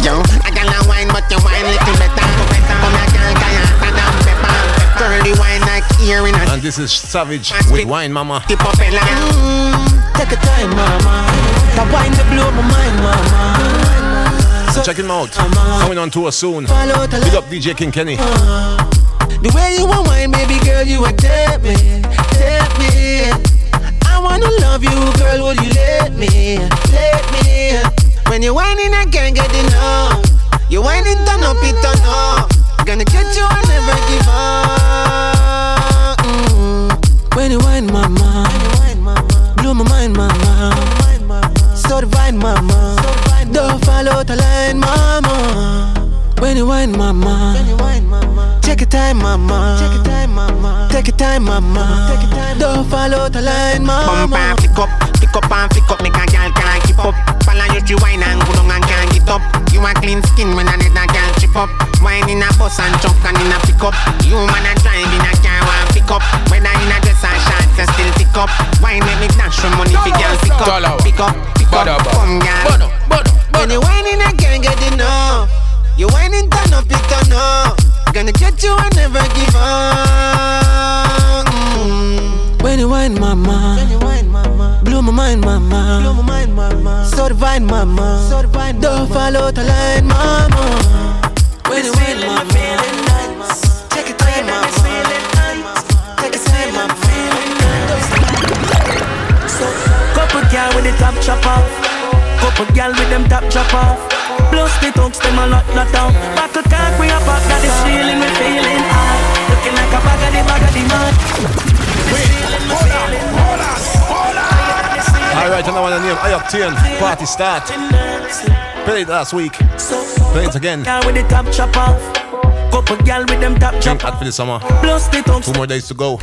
Yo, I got a wine but you wine little better Come a girl, kaya, tadam, pepper Girl, the wine like ear in a And this is Savage with Wine Mama. tip up in Mm, Take a time, mama That wine to blow my mind, mama So check him out. Coming on tour soon. Big up DJ King Kenny. The way you want wine, baby girl, you a take me, take me. I wanna love you, girl, would you let me, let me? When you whining, I can't get enough You whining, turn up, it turn up Gonna get you, I never give up mm. When you wine, mama, blow my mind, mama. So divine, mama. Don't follow the line, mama. When you wine, mama. Take your time, mama. Take your time, mama. Take your time, mama. Don't follow the line, Bumper, mama. pick up, pick up and pick up. Make a girl can't keep up. Follow you to wine and go down and can't get up. You a clean skin when I need a girl chip up. Wine in a bus and truck and in a pick up. You man a drive in a car and pick up. Whether in a dress or shorts you still pick up. Wine make me dash from money for girl pick up. Pick up, pick up, come girl. When you whining I can't get enough You whining turn up, it turn up Gonna get you and never give up mm. When you wine, mama. Blow my mind, mama. Blow my mind, mama. So divine, mama. So divine, Don't follow the line, mama. When you wine, mama. Take your time, mama. Take your time, mama. Couple girl with the top chop off. Couple girl with them top chop off. Plus the thugs them a lot lot down. Battle can't we up up that is feeling we feeling high. Looking like a bag of the bag of the man. Alright, I know what I Octane. Party start. Played last week. Play it again. With the top chop off. Couple girl with them top chop. out for the summer. Plus the thugs Two more days to go.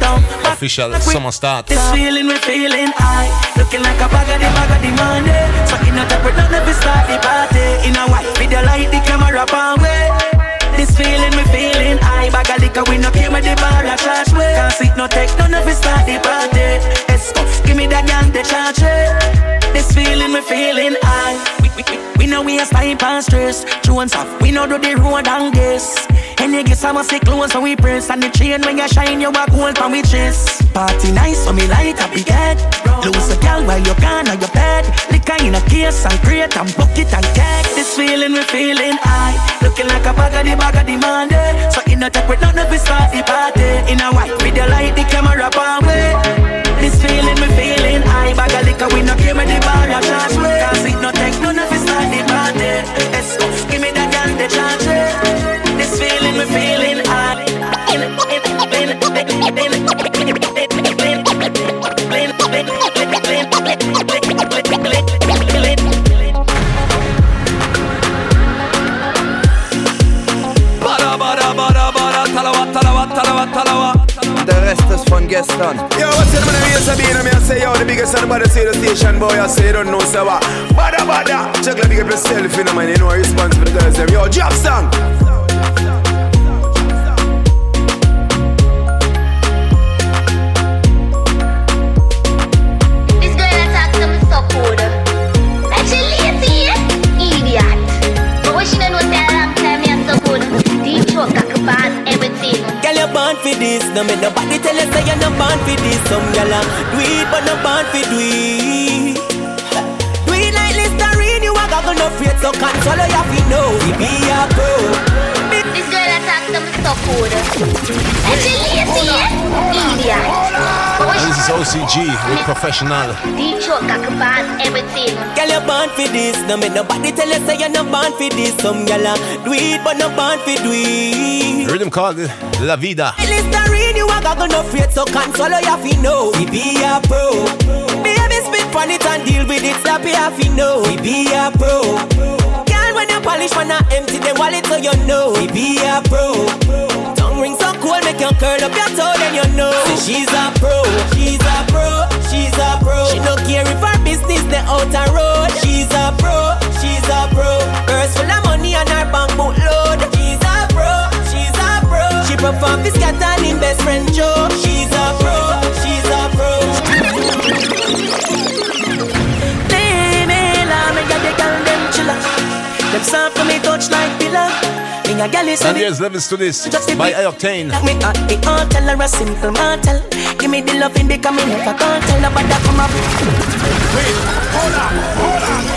Official summer start. This feeling we feeling high. Looking like a bag of the bag of the money. So in a we don't ever start the party. In a white video light the camera pan way. This feeling we feeling high. Bag of liquor we no came with the bar a trash way. Can't sit no text none of it start the party. Esco, give me that gang the charge way. This feeling we feeling high. We, we, we, we know we a style and stress. Jones off, we know do the road and this and you get some sick clothes so we press And the chain when you shine you walk gold from we chest. Party nice so me light up head. Lose a girl while you gone on your bed. Liquor in a case and crate and bucket and keg This feeling we feeling high. Looking like a bag of the bag of the Monday eh. So in a tech with none of it start the party. In a white with the light the camera pan way This feeling we feeling high. Bag of liquor we no came with the bar a charge way Cause it no take none of it start the party. Let's give me that girl the charge way this feeling we're feeling high. Bada, bada, bada, bada, Talawah, Talawah, Talawah, Talawah. The rest is from gestern. Yo, what's the name of Sabina? Me I say, yo, the biggest son about the radio station boy. I say, you don't know, so what? Bada, bada. Check let me get yourself in a man. You know, I respond to the girls. Them. Yo, drop song. Born for this. No make nobody tell you say you're not born for this. Some girl a do it, but not born for do it. Do it like Listerine, you a goggle no afraid, so control you have to know. We be a pro. This girl attacked them so good. And she lazy, India. But is OCG with professional. Deep choke, I can pass everything. Girl, you're born for this. No make nobody tell you say you're not born for this. Some girl a do it, but not born for do it. Rhythm called La Vida. Listerine, you a goggle no afraid, so console you have to know. We be a pro. Baby, spit on it and deal with it, slap you have to know. We be a pro. Girl, when you polish, when I empty them wallet, so you know. We be a pro. Tongue ring so cool, make you curl up your toe, then you know. She's a pro, she's a pro, she's a pro. She no care if her business the outer road. She's a pro, she's a pro. Purse full of money and her bank book load. She's a pro, she's a pro. She perform this cat and him best friend Joe. She's a pro, she's a pro. Them soft to me touch like pillar. Me a gal is And here's levels to this by I-Octane. like me at the all tell her a simple mortal. Give me the loving because me never can't tell nobody come up. Wait, hold on, hold on.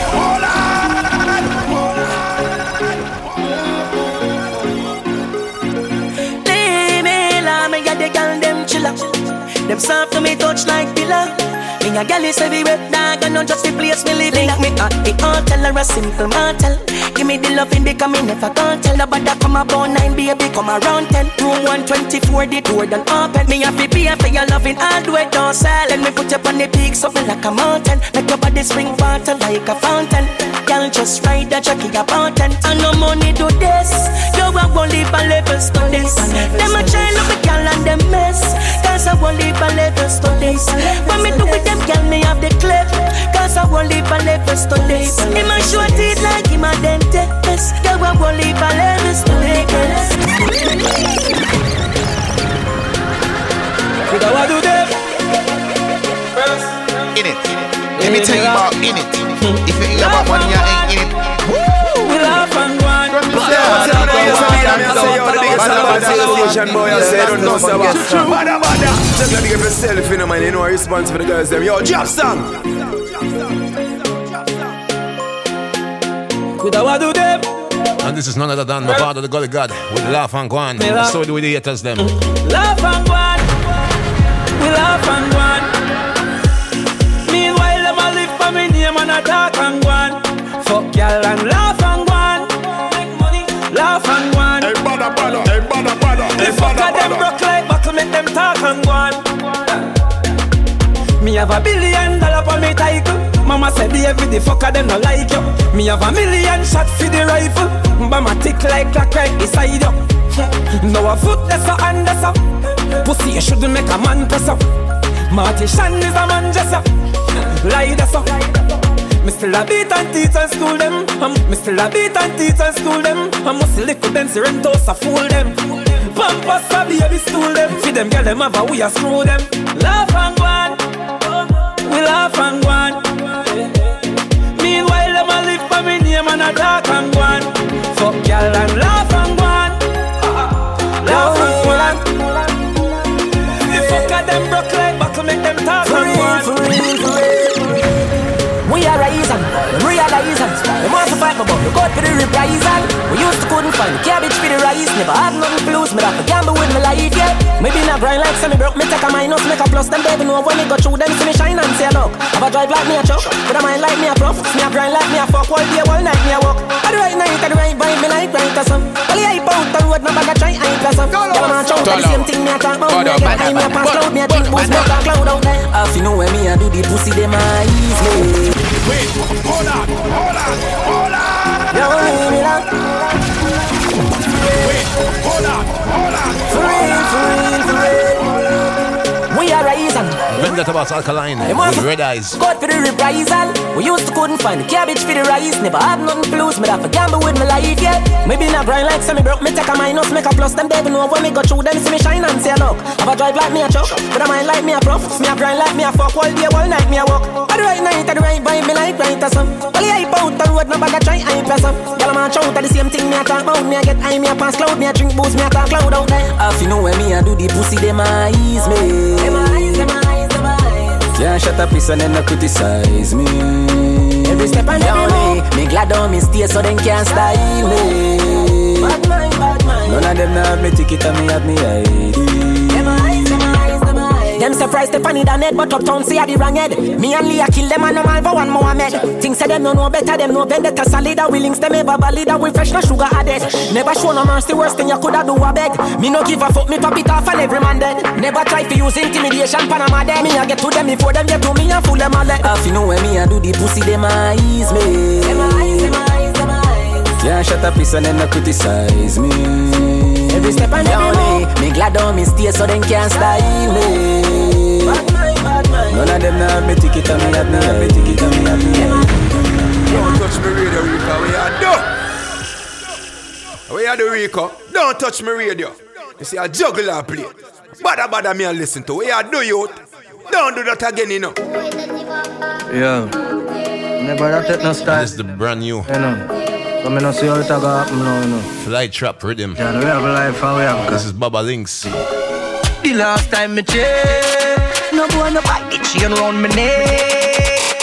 Them soft to me touch like pillar. Me a gal is everywhere, dog, and not just the place me live in. Like me at the all tell her a simple mortal. Give me the loving because me never can't tell nobody come about nine, baby, come around ten. Room 124, the door done open. Me have to pay for your loving all the way down sell. And me put you on the peak, something like a mountain. Make your body spring water like a fountain. Girl, just ride that jockey a. And no money do this. You a won't live a level studies. Them a try look me girl and them mess. Cause I won't live a level studies. When me do with them, girl, me have the clip. Cause I won't live a level studies. Him a short it like him a dentist. Girl, I won't live a level studies. Could I do them? In it. Let me tell you about in it. If you hear about money, you ain't in it. We laugh and go on. Just let me give yourself, you know, man. You know, response for the girls, them. Yo, drop song. Could I do them? And this is none other than my father, the Gully God, with Laugh and Guan. Me. So do we the haters, them. Laugh and go on. We laugh and go on. Meanwhile, them a live for me name and a talk and go on. Fuck y'all and laugh and go on. Hey, bada, bada, hey, bada, bada. Them broke like buckle, make them talk and go on. Me have a billion dollar for me title. Mama said the every the fucker them no like you. Me have a million shot for the rifle. Mama tick like clock right beside you. Now a foot that's a hand that's a Pussy you shouldn't make a man press up. Marty Shan is a man just a Lie that's up. Me still a beat and teach and school them. Um, me still a beat and teach and school them. I must little them rent house a fool them. Pampas a baby stool them. Feed them girl them have a we a screw them. Laugh and go on. We laugh and go on. Meanwhile, them a live for me name and a talk we go for the reprisal. We used to couldn't find the cabbage for the rice. Never had nothing to lose, me have to gamble with my life, yeah. Maybe not grind like semi broke, me take a minus. Make a plus, them baby know when me go through them See me shine and say look Have a drive like me a truck, with a mind like me a prof. Me a grind like me a fuck, all day, all night me a walk. At the right night, at the right vibe, me like right or some Well, yeah, hype out the road, no bag a try, I ain't plus some Girl, I'm a chow, the same thing me a talk about. Me a get high, me a pass cloud, me a drink booze, me a cloud out there. Half you know when me a do the pussy, them ease me? Wait, hold on, hold on, hold on. Alone. Wait, hold on, hold on. For real, for real. Vendetta Boss Alkaline Them with Red Eyes. Go for the reprisal. We used to couldn't find the cabbage for the rice. Never had nothing to lose. Me have to gamble with my life, yeah. Maybe not grind like semi broke. Me take a minus, make a plus. Them baby know when me go through them, see me shine and say look. Have a drive like me a truck, but I mind like me a prof. Me a grind like me a fuck all day, all night me a walk. At the right night, at the right vibe, me like right or some. Well, yeah, hype out the road, no bag a try, I press up. Girl, I'm a chow, the same thing me a talk about. Me a get high, me a pass cloud, me a drink booze, me a talk cloud out there. Half you know when me a do the pussy, them a ease me. Them eyes, Can't shut up, piece and then no criticize me. Every step and every move. Me glad on me stay so them can't style me. Bad mind, bad mind. None of them have me ticket and me have me ID. Them eyes. Them surprised the funny than head, but uptown see a the wrong head. Me and Leah kill them and no man for one Mohammed. Things say them no know better, them know vendetta solid. We links them ever valid, we fresh no sugar added. Never show no mercy, worst thing you coulda do a beg. Me no give a fuck, me pop it off and every man dead. Never try to use intimidation, Panama dead. Me a get to them before them get to me and fool them all let. Half you know when me I do the pussy, them eyes me. Them eyes, them eyes, them eyes. Can't shut up, piece and then no criticize me. Every step and every Yo, me, me glad on me stay so them can't style me. None of them now have me ticket and me have me have me ticket and me have me Don't touch me radio, Rico. We are do. We are the Rico. Don't touch me radio. You see, a juggler play. Bada bada me and listen to. We are do youth. Don't do that again, you know. Yeah. Never that take no style. This is the brand new You know. So me no see how it a go happen now, you know. Fly Trap Rhythm. Yeah, we have a life and we have This is Baba Links. The last time me check, no boy no buy the chain round me neck.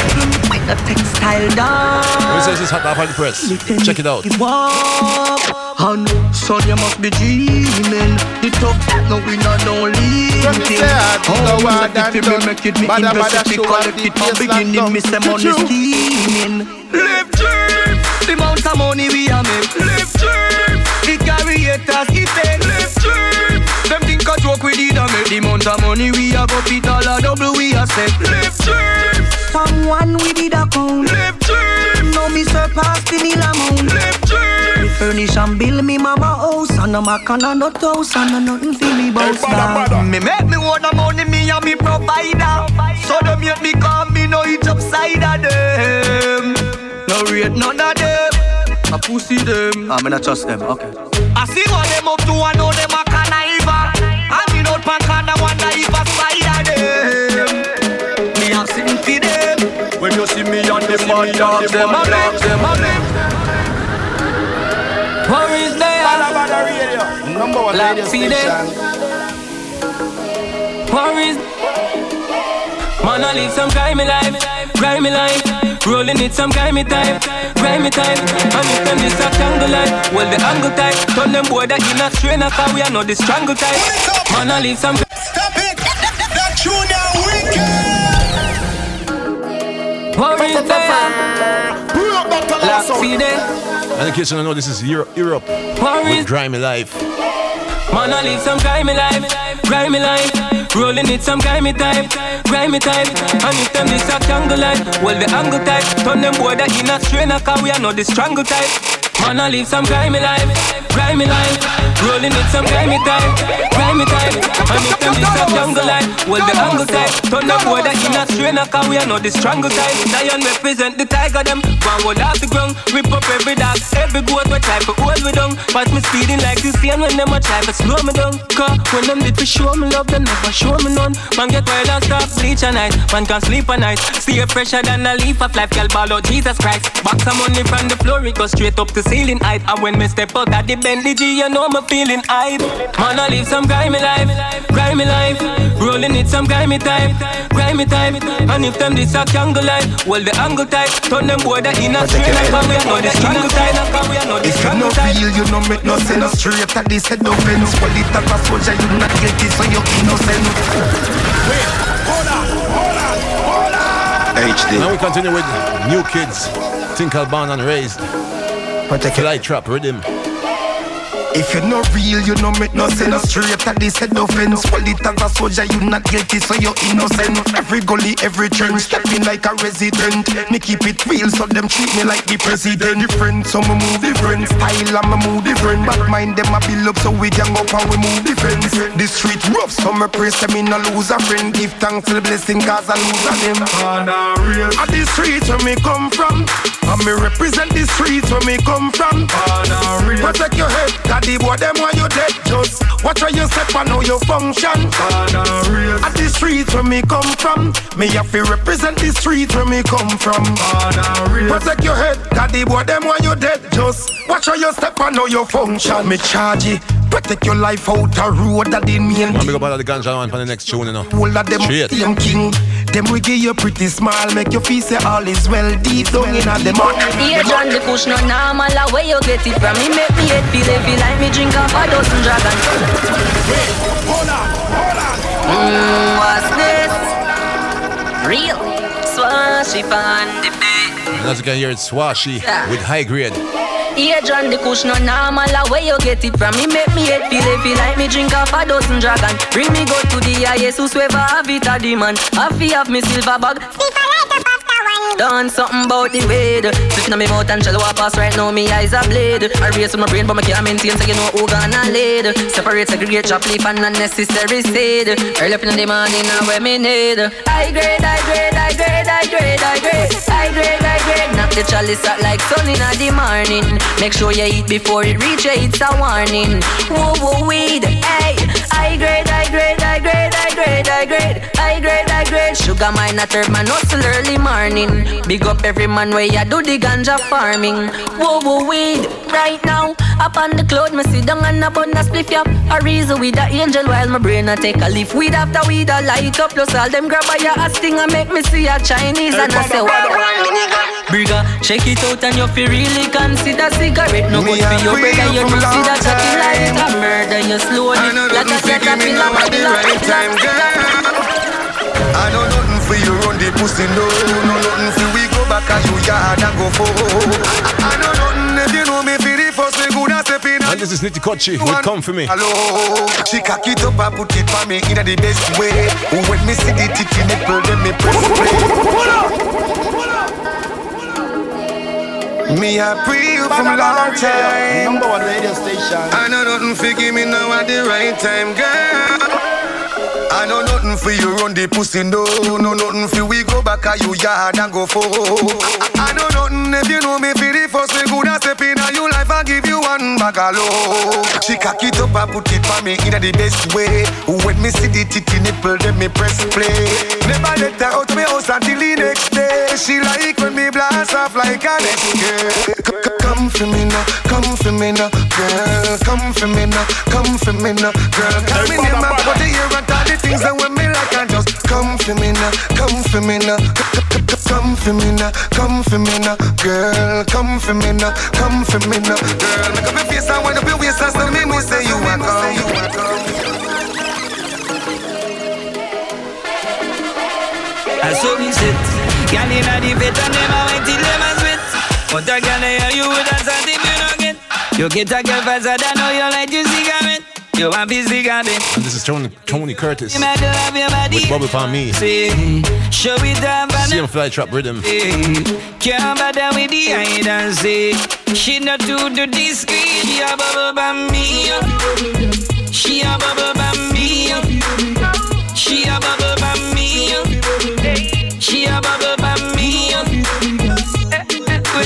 With the textile down. Who says this hot off on the press? Check it out. It walk. And son, you must be dreaming. The top no we not no leaving. Oh, like if me make it, me invest it, me collect it from beginning. Me say money scheming. Live dream. The amount of money we a make. Live dream. The carry haters keep. Live dream. Them think a joke we did a make. The amount of money we a go fit all a double we a set. Live dream. Someone we did a count. Live dream. Now me surpass the nil amount. Live dream. Me furnish and build me mama house and a mac and a nut house and a nothing for me boss down. Me make me want the money me and me provider. So them yet me come me no eat upside of them. No rate none of them. I pussy them. Ah, I mean I trust them. Okay. I see one them up to one know the man dogs, them a dogs, them a them. Worries there. Bada bada radio. Number one radio station. Worries. Man, I live some grimy life, grimy life. Rolling it some grimy type, grimy type. And if them this a tangle life, well the angle type. Turn them boy that in a strain of we are not the strangle type. Man, I live some. Stop it! That tune now wicked! And in case you don't know, this is Europe, Europe Worries. with Grimy Life. Man, I live some grimy life, grimy life. Rolling it some grimy type, grimy type. And if them this a tangle life, well the angle type. Turn them boy that in a strain of we are not the strangle type. Man, I live some grimy life, grimy life. Rolling it some grimy type, grimy type. And if them this a jungle life, well the angle type. Turn them boy that in a strain of we are not the strangle type. Lion represent the tiger them. One hold off the ground, rip up every dog, every goat we try to hold me down. Pass me speeding like you see, and when them a try to slow me down. Cause when them did to show me love, them never show me none. Man get wild and stop bleach a night, man can sleep a night. Stay fresher than a leaf of life, girl ball out Jesus Christ. Box some money from the floor, it go straight up to ceiling height. And when me step out at the Bentley G, you know me feeling hype. Man I live some grimy life, grimy life. Rolling it some grimy type, grimy type. And if them this a jungle life, well the angle type. Turn them boy that in a straight like how we are know the strangle type. How we are know the If you no type. real, you no make no sense. Straight at this head offense. Well, it a soldier, you not guilty, so you innocent. Wait, hold on, hold on, hold on. HD. Now we continue with new kids. Tinkle born and raised. Fly Trap Rhythm. If you no real, you no make no sense. Straight at this head offense. Well, it as a soldier, you not guilty, so you're innocent. Every gully, every trench, step in like a resident. Me keep it real, so them treat me like the president. Different, so me move different. Style, I'm a move different. But mind them a build up, so we gang up and we move different. The street rough, so me praise them, me no lose a friend. Give thanks to the blessing, cause I lose a them. real. At the streets where me come from, and me represent the streets where me come from. Protect your head, cause the boy them while you dead. Just watch where you step and how you function. At the streets where me come from, me have to represent the streets where me come from. Protect your head, cause the boy them while you dead. Just watch where you step and how you function. Me charge it. Protect your life out a road that the main I'm big up all of the ganja man for the next tune, you know. Whole of them Straight. king. Them we give you pretty smile, make you feel say all is well deep down in the mud. Yeah, John the Kush no normal, where you get it from? Me make me head feel heavy like me drink off a dozen dragon. Wait, hold on, hold on. Mm, what's this? Real. Swashy on the beat. And as you can hear, it's Swashy Yeah. with high grade. Yeah, John the Kush no normal, where you get it from? Me make me head feel heavy like me drink off a dozen dragon. Bring me go to the highest whosoever have it a demon. Have fi have me silver bag. Done something about the weed Sitting on me mouth and shell walk past right now Me eyes are blade I race with my brain but me can't maintain So you know who gonna lead Separate, segregate, chop leaf and unnecessary seed Early up in the morning now where me need I grade, I grade, I grade, I grade, I grade I grade, I grade the chalice out like sun in the morning. Make sure you eat before it reach you, it's a warning. Whoa, whoa, weed, hey. I grade, I grade, I grade, I grade, I grade. I grade, I grade. Sugar mine a third man hustle early morning. Big up every man where ya do the ganja farming. Whoa, whoa, weed Right now, up on the cloud Me sit down and a bun a spliff yap A reason with the angel while my brain a take a leaf. Weed after weed a light up Plus all them grab a ya a sting And make me see a Chinese And I say what Brigga, shake it out and you feel really consider cigarette. No good for your brother You do see that chatty like a murder You slowly like a caterpillar right time. I know nothing for you run the pussy, no, no nothing for we go back as you yard and go for. I know nothing if you know me and step in. And this is Nitty Kutchie with Come For Me. Hello, she cock it up and put it for me in the best way. Oh, when me see the titty nipple, then me press play. Me a pray you from long time. Number one radio station. I know nothing for give me now at the right time, girl. I know nothing for you run the pussy, no, no nothing for we go back at you yard and go for. I, I know nothing if you know me for the first we good and step in you life and give you one bag of love. She cock it up and put it for me in the best way. When me see the titty nipple, then me press play. Never let her out me house until the next day. She like when me blast off like an escape. Come for me now, come for me now, girl. Come for me now, come for me now, girl. Me name and put the ear and things that when me like and just come for me now, come for me now, come for me now, come for me now, girl. Come for me now, come for me now, girl. Make up your face and wind up your waist and tell me me say you are come. I saw me sit Girl inna the bed and them a wait till them a sweat But a girl hear you with a if you don't get You get a girl faster than how you like your cigarette This cigarette And this is Tony, Tony Curtis You might love your body. with Bubble Palm Me. Show it and CM Fly Trap Rhythm. Can't bother with the hide and seek. She not too do discreet She a bubble by me She a bubble by me She a bubble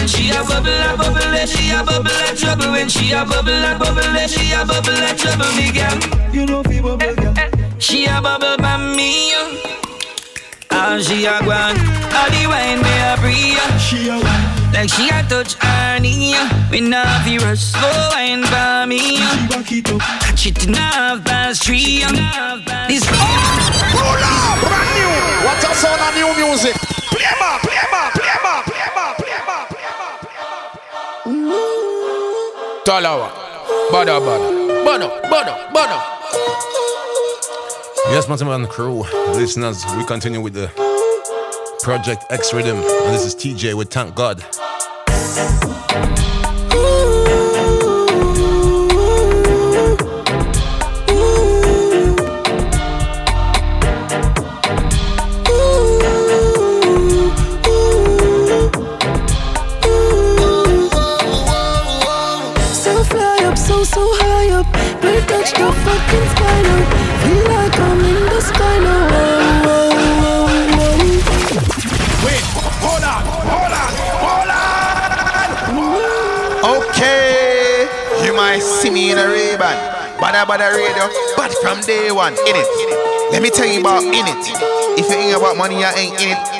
she a bubble a bubble eh, She a bubble a trouble. When she a bubble a bubble eh, She a bubble a trouble Me girl. You know fi bubble girl. She a bubble by me and she a gwan All the wine me a free She a wine. Like she a touch her knee We not fi rush slow wine for me She back it up. Catch it in half past three This Roll up, brand new. What's a sound of new music? Play more, play play Talawah. Bada bada. Bada bada bada. Yes, Matthew crew, listeners, we continue with the Project X Rhythm, and this is TJ with Thank God. The fucking sky now. Feel like I'm in the sky now. Whoa, whoa, whoa, whoa. Wait, hold on, hold on, hold on. Okay, you might see me in a Ray-Ban, bada bada radio, but from day one, in it. Let me tell you about in it. If you ain't about money, I ain't in it.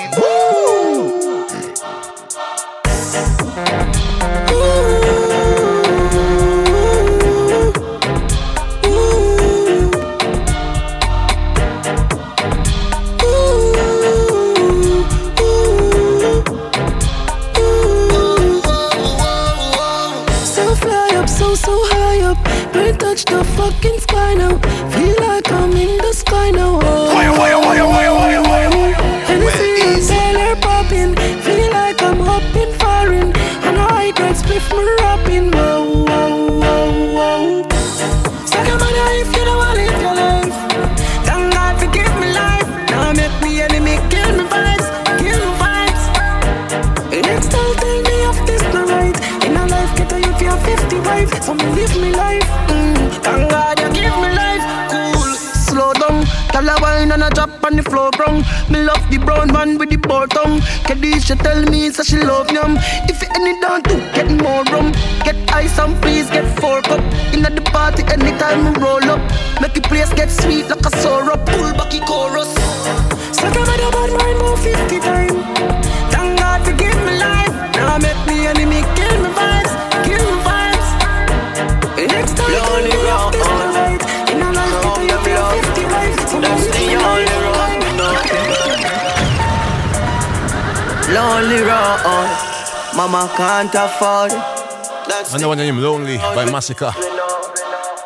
That's And the one named Lonely by Masicka.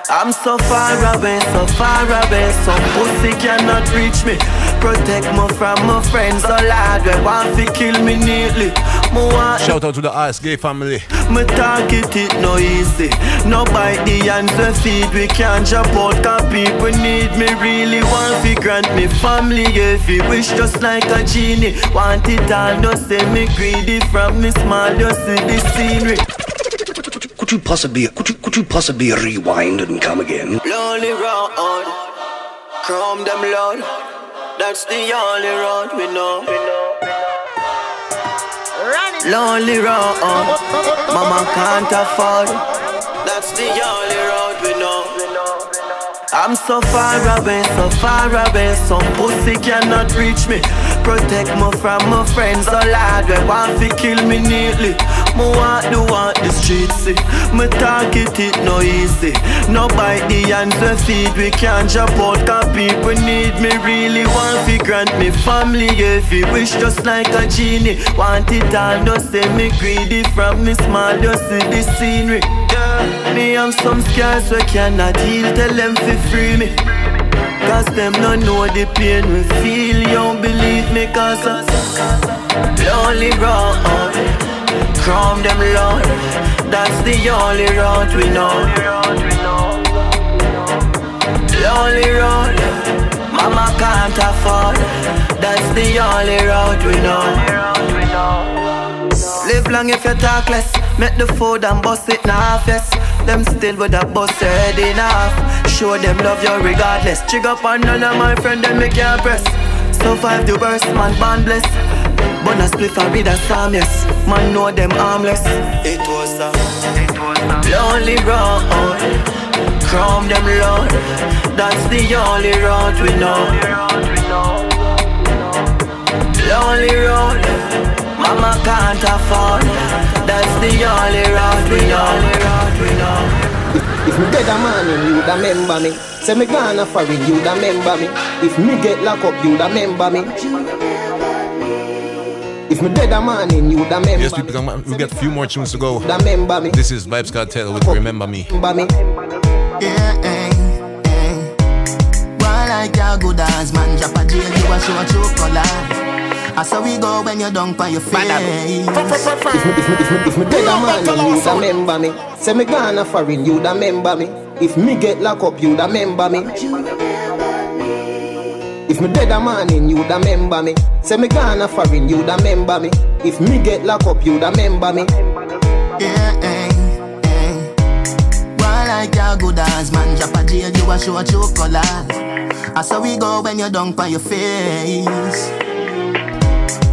I'm so far away, so far away. so pussy cannot reach me. Protect me from my friends, all lad. They want to kill me neatly. Me want Shout out to the Ice Gay family. me target it no easy. No bite the hands we feed. We can't jump out cause people need me. Really want to grant me family. If you wish just like a genie. Want it all, no say me greedy. From me small, just see the scenery. Could you possibly could you could you possibly rewind and come again? Lonely road, chrome them loud. That's the only road we know. Lonely road, oh. mama can't afford. That's the only road we know. I'm so far away, so far away. Some pussy cannot reach me. Protect me from my friends, oh all lad. They want to kill me neatly. Me want the see. Me target it no easy. No bite the hands we feed. We can't jump out cause people need me. Really want to grant me family. If you wish just like a genie. Want it all, don't say me greedy. From me small, just see the scenery. Me have some scars we cannot heal. Tell them to free me. Cause them no know the pain we feel. You don't believe me cause uh, I'm lonely road. Chrome them Lord. That's the only road we know. Lonely road. Mama can't afford. That's the only road we know. Live long if you talk less. Make the food and bust it in half, yes. Them still with a bust head in half. Show them love you regardless. Jig up on none of my friend, them make you press. Survive the worst, man, born bless. But a spliff and read a psalm, yes. Man know them harmless. It was a, it was a lonely road. Chrome them Lord. That's the only road we know. Lonely road. Mama can't afford. That's the only road we know. If me dead a man in you da remember me Say me gonna foreign you da remember me If me get locked up you da remember me If me dead a man in you da remember Yes, people, come- we got a few more tunes to go. Da remember me This is Vybz Kartel with Remember Me. Remember me Yeah, eh, eh. One like your good ass man, drop a jail, you a show a true color. I saw we go when you dunk on your face. If me, if me, if me, if me dead a man in you da remember me Say me gonna foreign you da remember me If me get locked up you da remember me If me dead a man in you da remember me Say me gonna foreign you da remember me If me get locked up you da remember me Yeah, eh, eh. One like your good ass man, drop a jail, you a show a true color. I saw we go when you dunk on your face.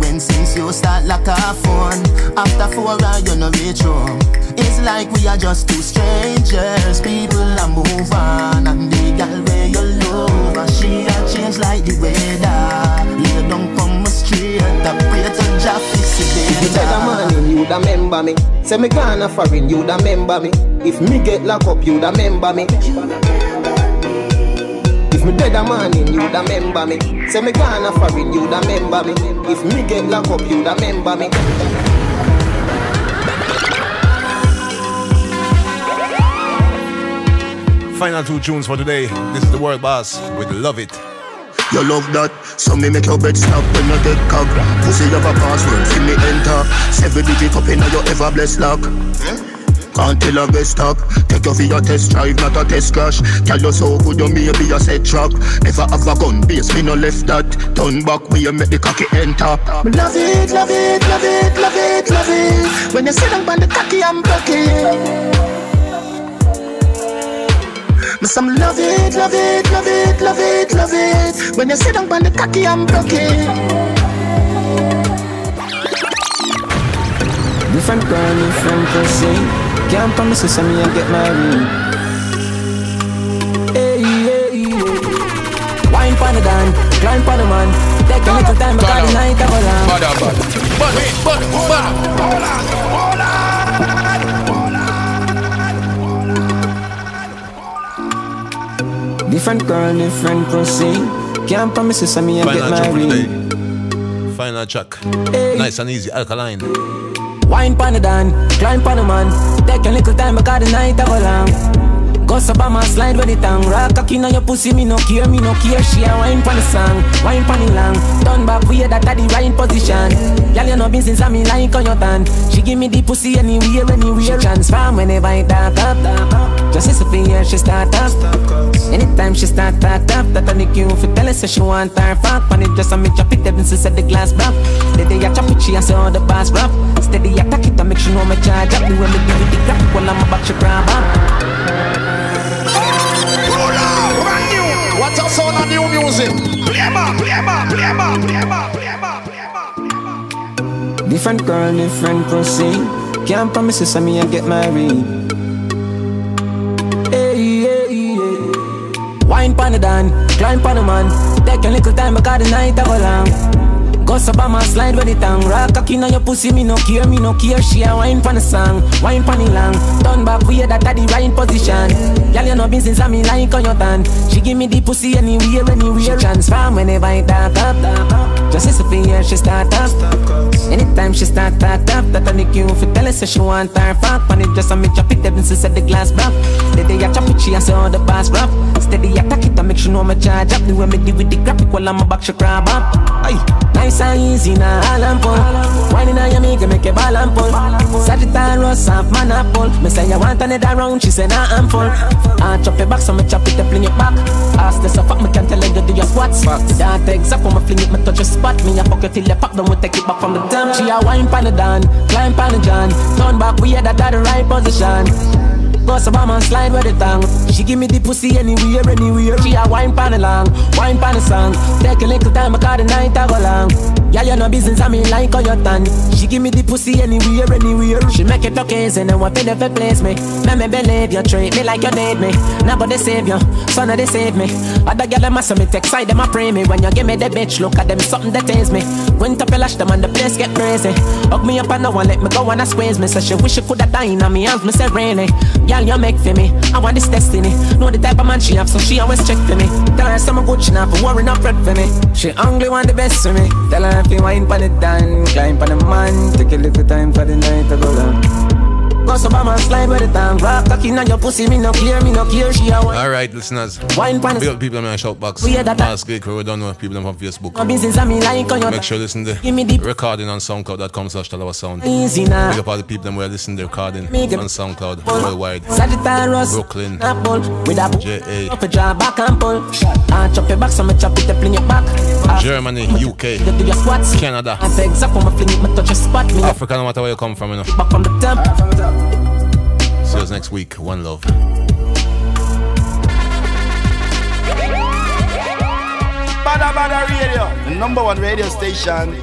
When since you start like a phone, after four hours you no reach home. It's like we are just two strangers. People are move on, and the girl you she a change like the weather. You don't come straight, I pray to Jah fix If me dead a man you da remember me. Say me gonna foreign you da remember me. If me get locked up you da remember me. If me dead a man in you da remember me. Say me gonna foreign you da remember me. If me get locked up you da remember me Final two tunes for today. This is the World Boss with Love It. You love that, so me make your bed stop when you get cock. Pussy have a password, see me enter. Seven digit up in your ever blessed lock. Can't tell a best stop. Take you for your test drive, not a test crash. Tell you so good, you maybe a set trap. Never have a gun base, me no left that. Turn back, we you make the cocky enter. Me love it, love it, love it, love it, love it. When you sit down on the cocky, I'm broken. Me some love it, love it, love it, love it, love it. When you sit down on the cocky, I'm broken. Different girl, different pussy. Can't promise you some me I get married. Hey, hey, hey. Wine pon the dan, climb pon the man. Take a little time, because the night of a long. Bada, bada. Bada, bada, bada. Hold on, hold Different girl, different pussy. Can't promise you some me I get Final track for the married. Final track. Nice and easy, alkaline. Wine pon the dan, climb pon the man. Take a little time, because the night of a long. Go up on my slide with the tongue. Rock cocky on your pussy, me no care, me no care. She a wine pon the song, wine pon the long. Turn back, we that at the right position. Girl, you know business, and me like on your band. She give me the pussy anywhere, anywhere. She transform whenever I talk up. Just as a here, she start up. Anytime she start talk up, that I make you fi tell her say she want her fuck. When it just a me chop it, she said the glass broke. The day I chop it, she a say all the pass rough. Steady attack it, I make sure no me charge up. The way me give it the graphic, while I'm about to grab up. What's our sound of new music? Play ma, play ma, play ma, play ma, play ma, play ma. Different girl, different pussy. Can't promise you some me I get married. Hey, hey, hey. Wine pon the dan, climb pon the man. Take a little time because the night a go long. Up on my slide with the tongue. Rock cocky on your pussy, me no care, me no care. She a wine pon the song, wine pon the long. Turn back, we that at the right position. Girl, you know business, and me like on your tan. She give me the pussy anywhere, anywhere. She transform whenever I talk up. Just as a here, she start up. Anytime she start talk up, that I make you fi tell her say she want her fuck. When it just a me chop it, she said the glass broke. The day I chop it, she a say all the pass rough. Steady attack it, I make sure no me charge up. The way me deal with the graphic while I'm a back, she grab up. Aye. Nice and easy now, all and pull. Whining on your make a and pull. Sagittarius half man a pull. Me say you want another round, she say nah I'm full. I chop it back, so me chop it, up, fling it back. Ask the fuck, me can tell you do your squats. That exact when me fling it, me touch your spot. Me a fuck you till you pop, then we take it back from the damn. She a wine pan the dan, climb pan the john. Turn back, we had that at the right position. Go so bomb and slide with the tongue. She give me the pussy anywhere, anywhere. She a wine pan along, wine pan the song. Take a little time, because the night a go long. Girl, you know business, I mean like on your tongue. She give me the pussy anywhere, anywhere. She make it okay, and then what pay for place me. Let me believe you, treat me like you need me. Nobody save you, son of they save me. Other girl them must me take side, them a pray me. When you give me the bitch, look at them, something that taste me. Went up and lash them and the place get crazy. Hug me up and no one let me go and I squeeze me. So she wish she coulda died on me hands, me say really. Girl, you make for me. I want this destiny. Know the type of man she have, so she always check for me. Tell her some good she not for worry, not fret for me. She hungry, want the best for me. Tell her if you wine pon it down, climb pon the man. Take a little time for the night to go down. Go so by my slide with the tongue. Rock cocky on your pussy, me no clear, me no care. She a wine. Alright, listeners. Wine pan Big up people in my shout box. We hear that- Ask Gay Crew, we don't know people them from Facebook. My business, I mean like on your Make sure you listen to Give me the recording on SoundCloud.com slash Talawah Sound. Easy now. Big up all the people them where listen to the recording on SoundCloud worldwide. Sagittarius, Brooklyn, apple with a JA, up a draw back and pull. I chop it back, so me chop it, fling it back. Ah. Germany, UK, get to your squats. Canada, I take exact when me fling it, me touch a spot. Me Africa, no matter where you come from, you know. back from the temp. See us next week. One love. Bada Bada Radio, the number one radio station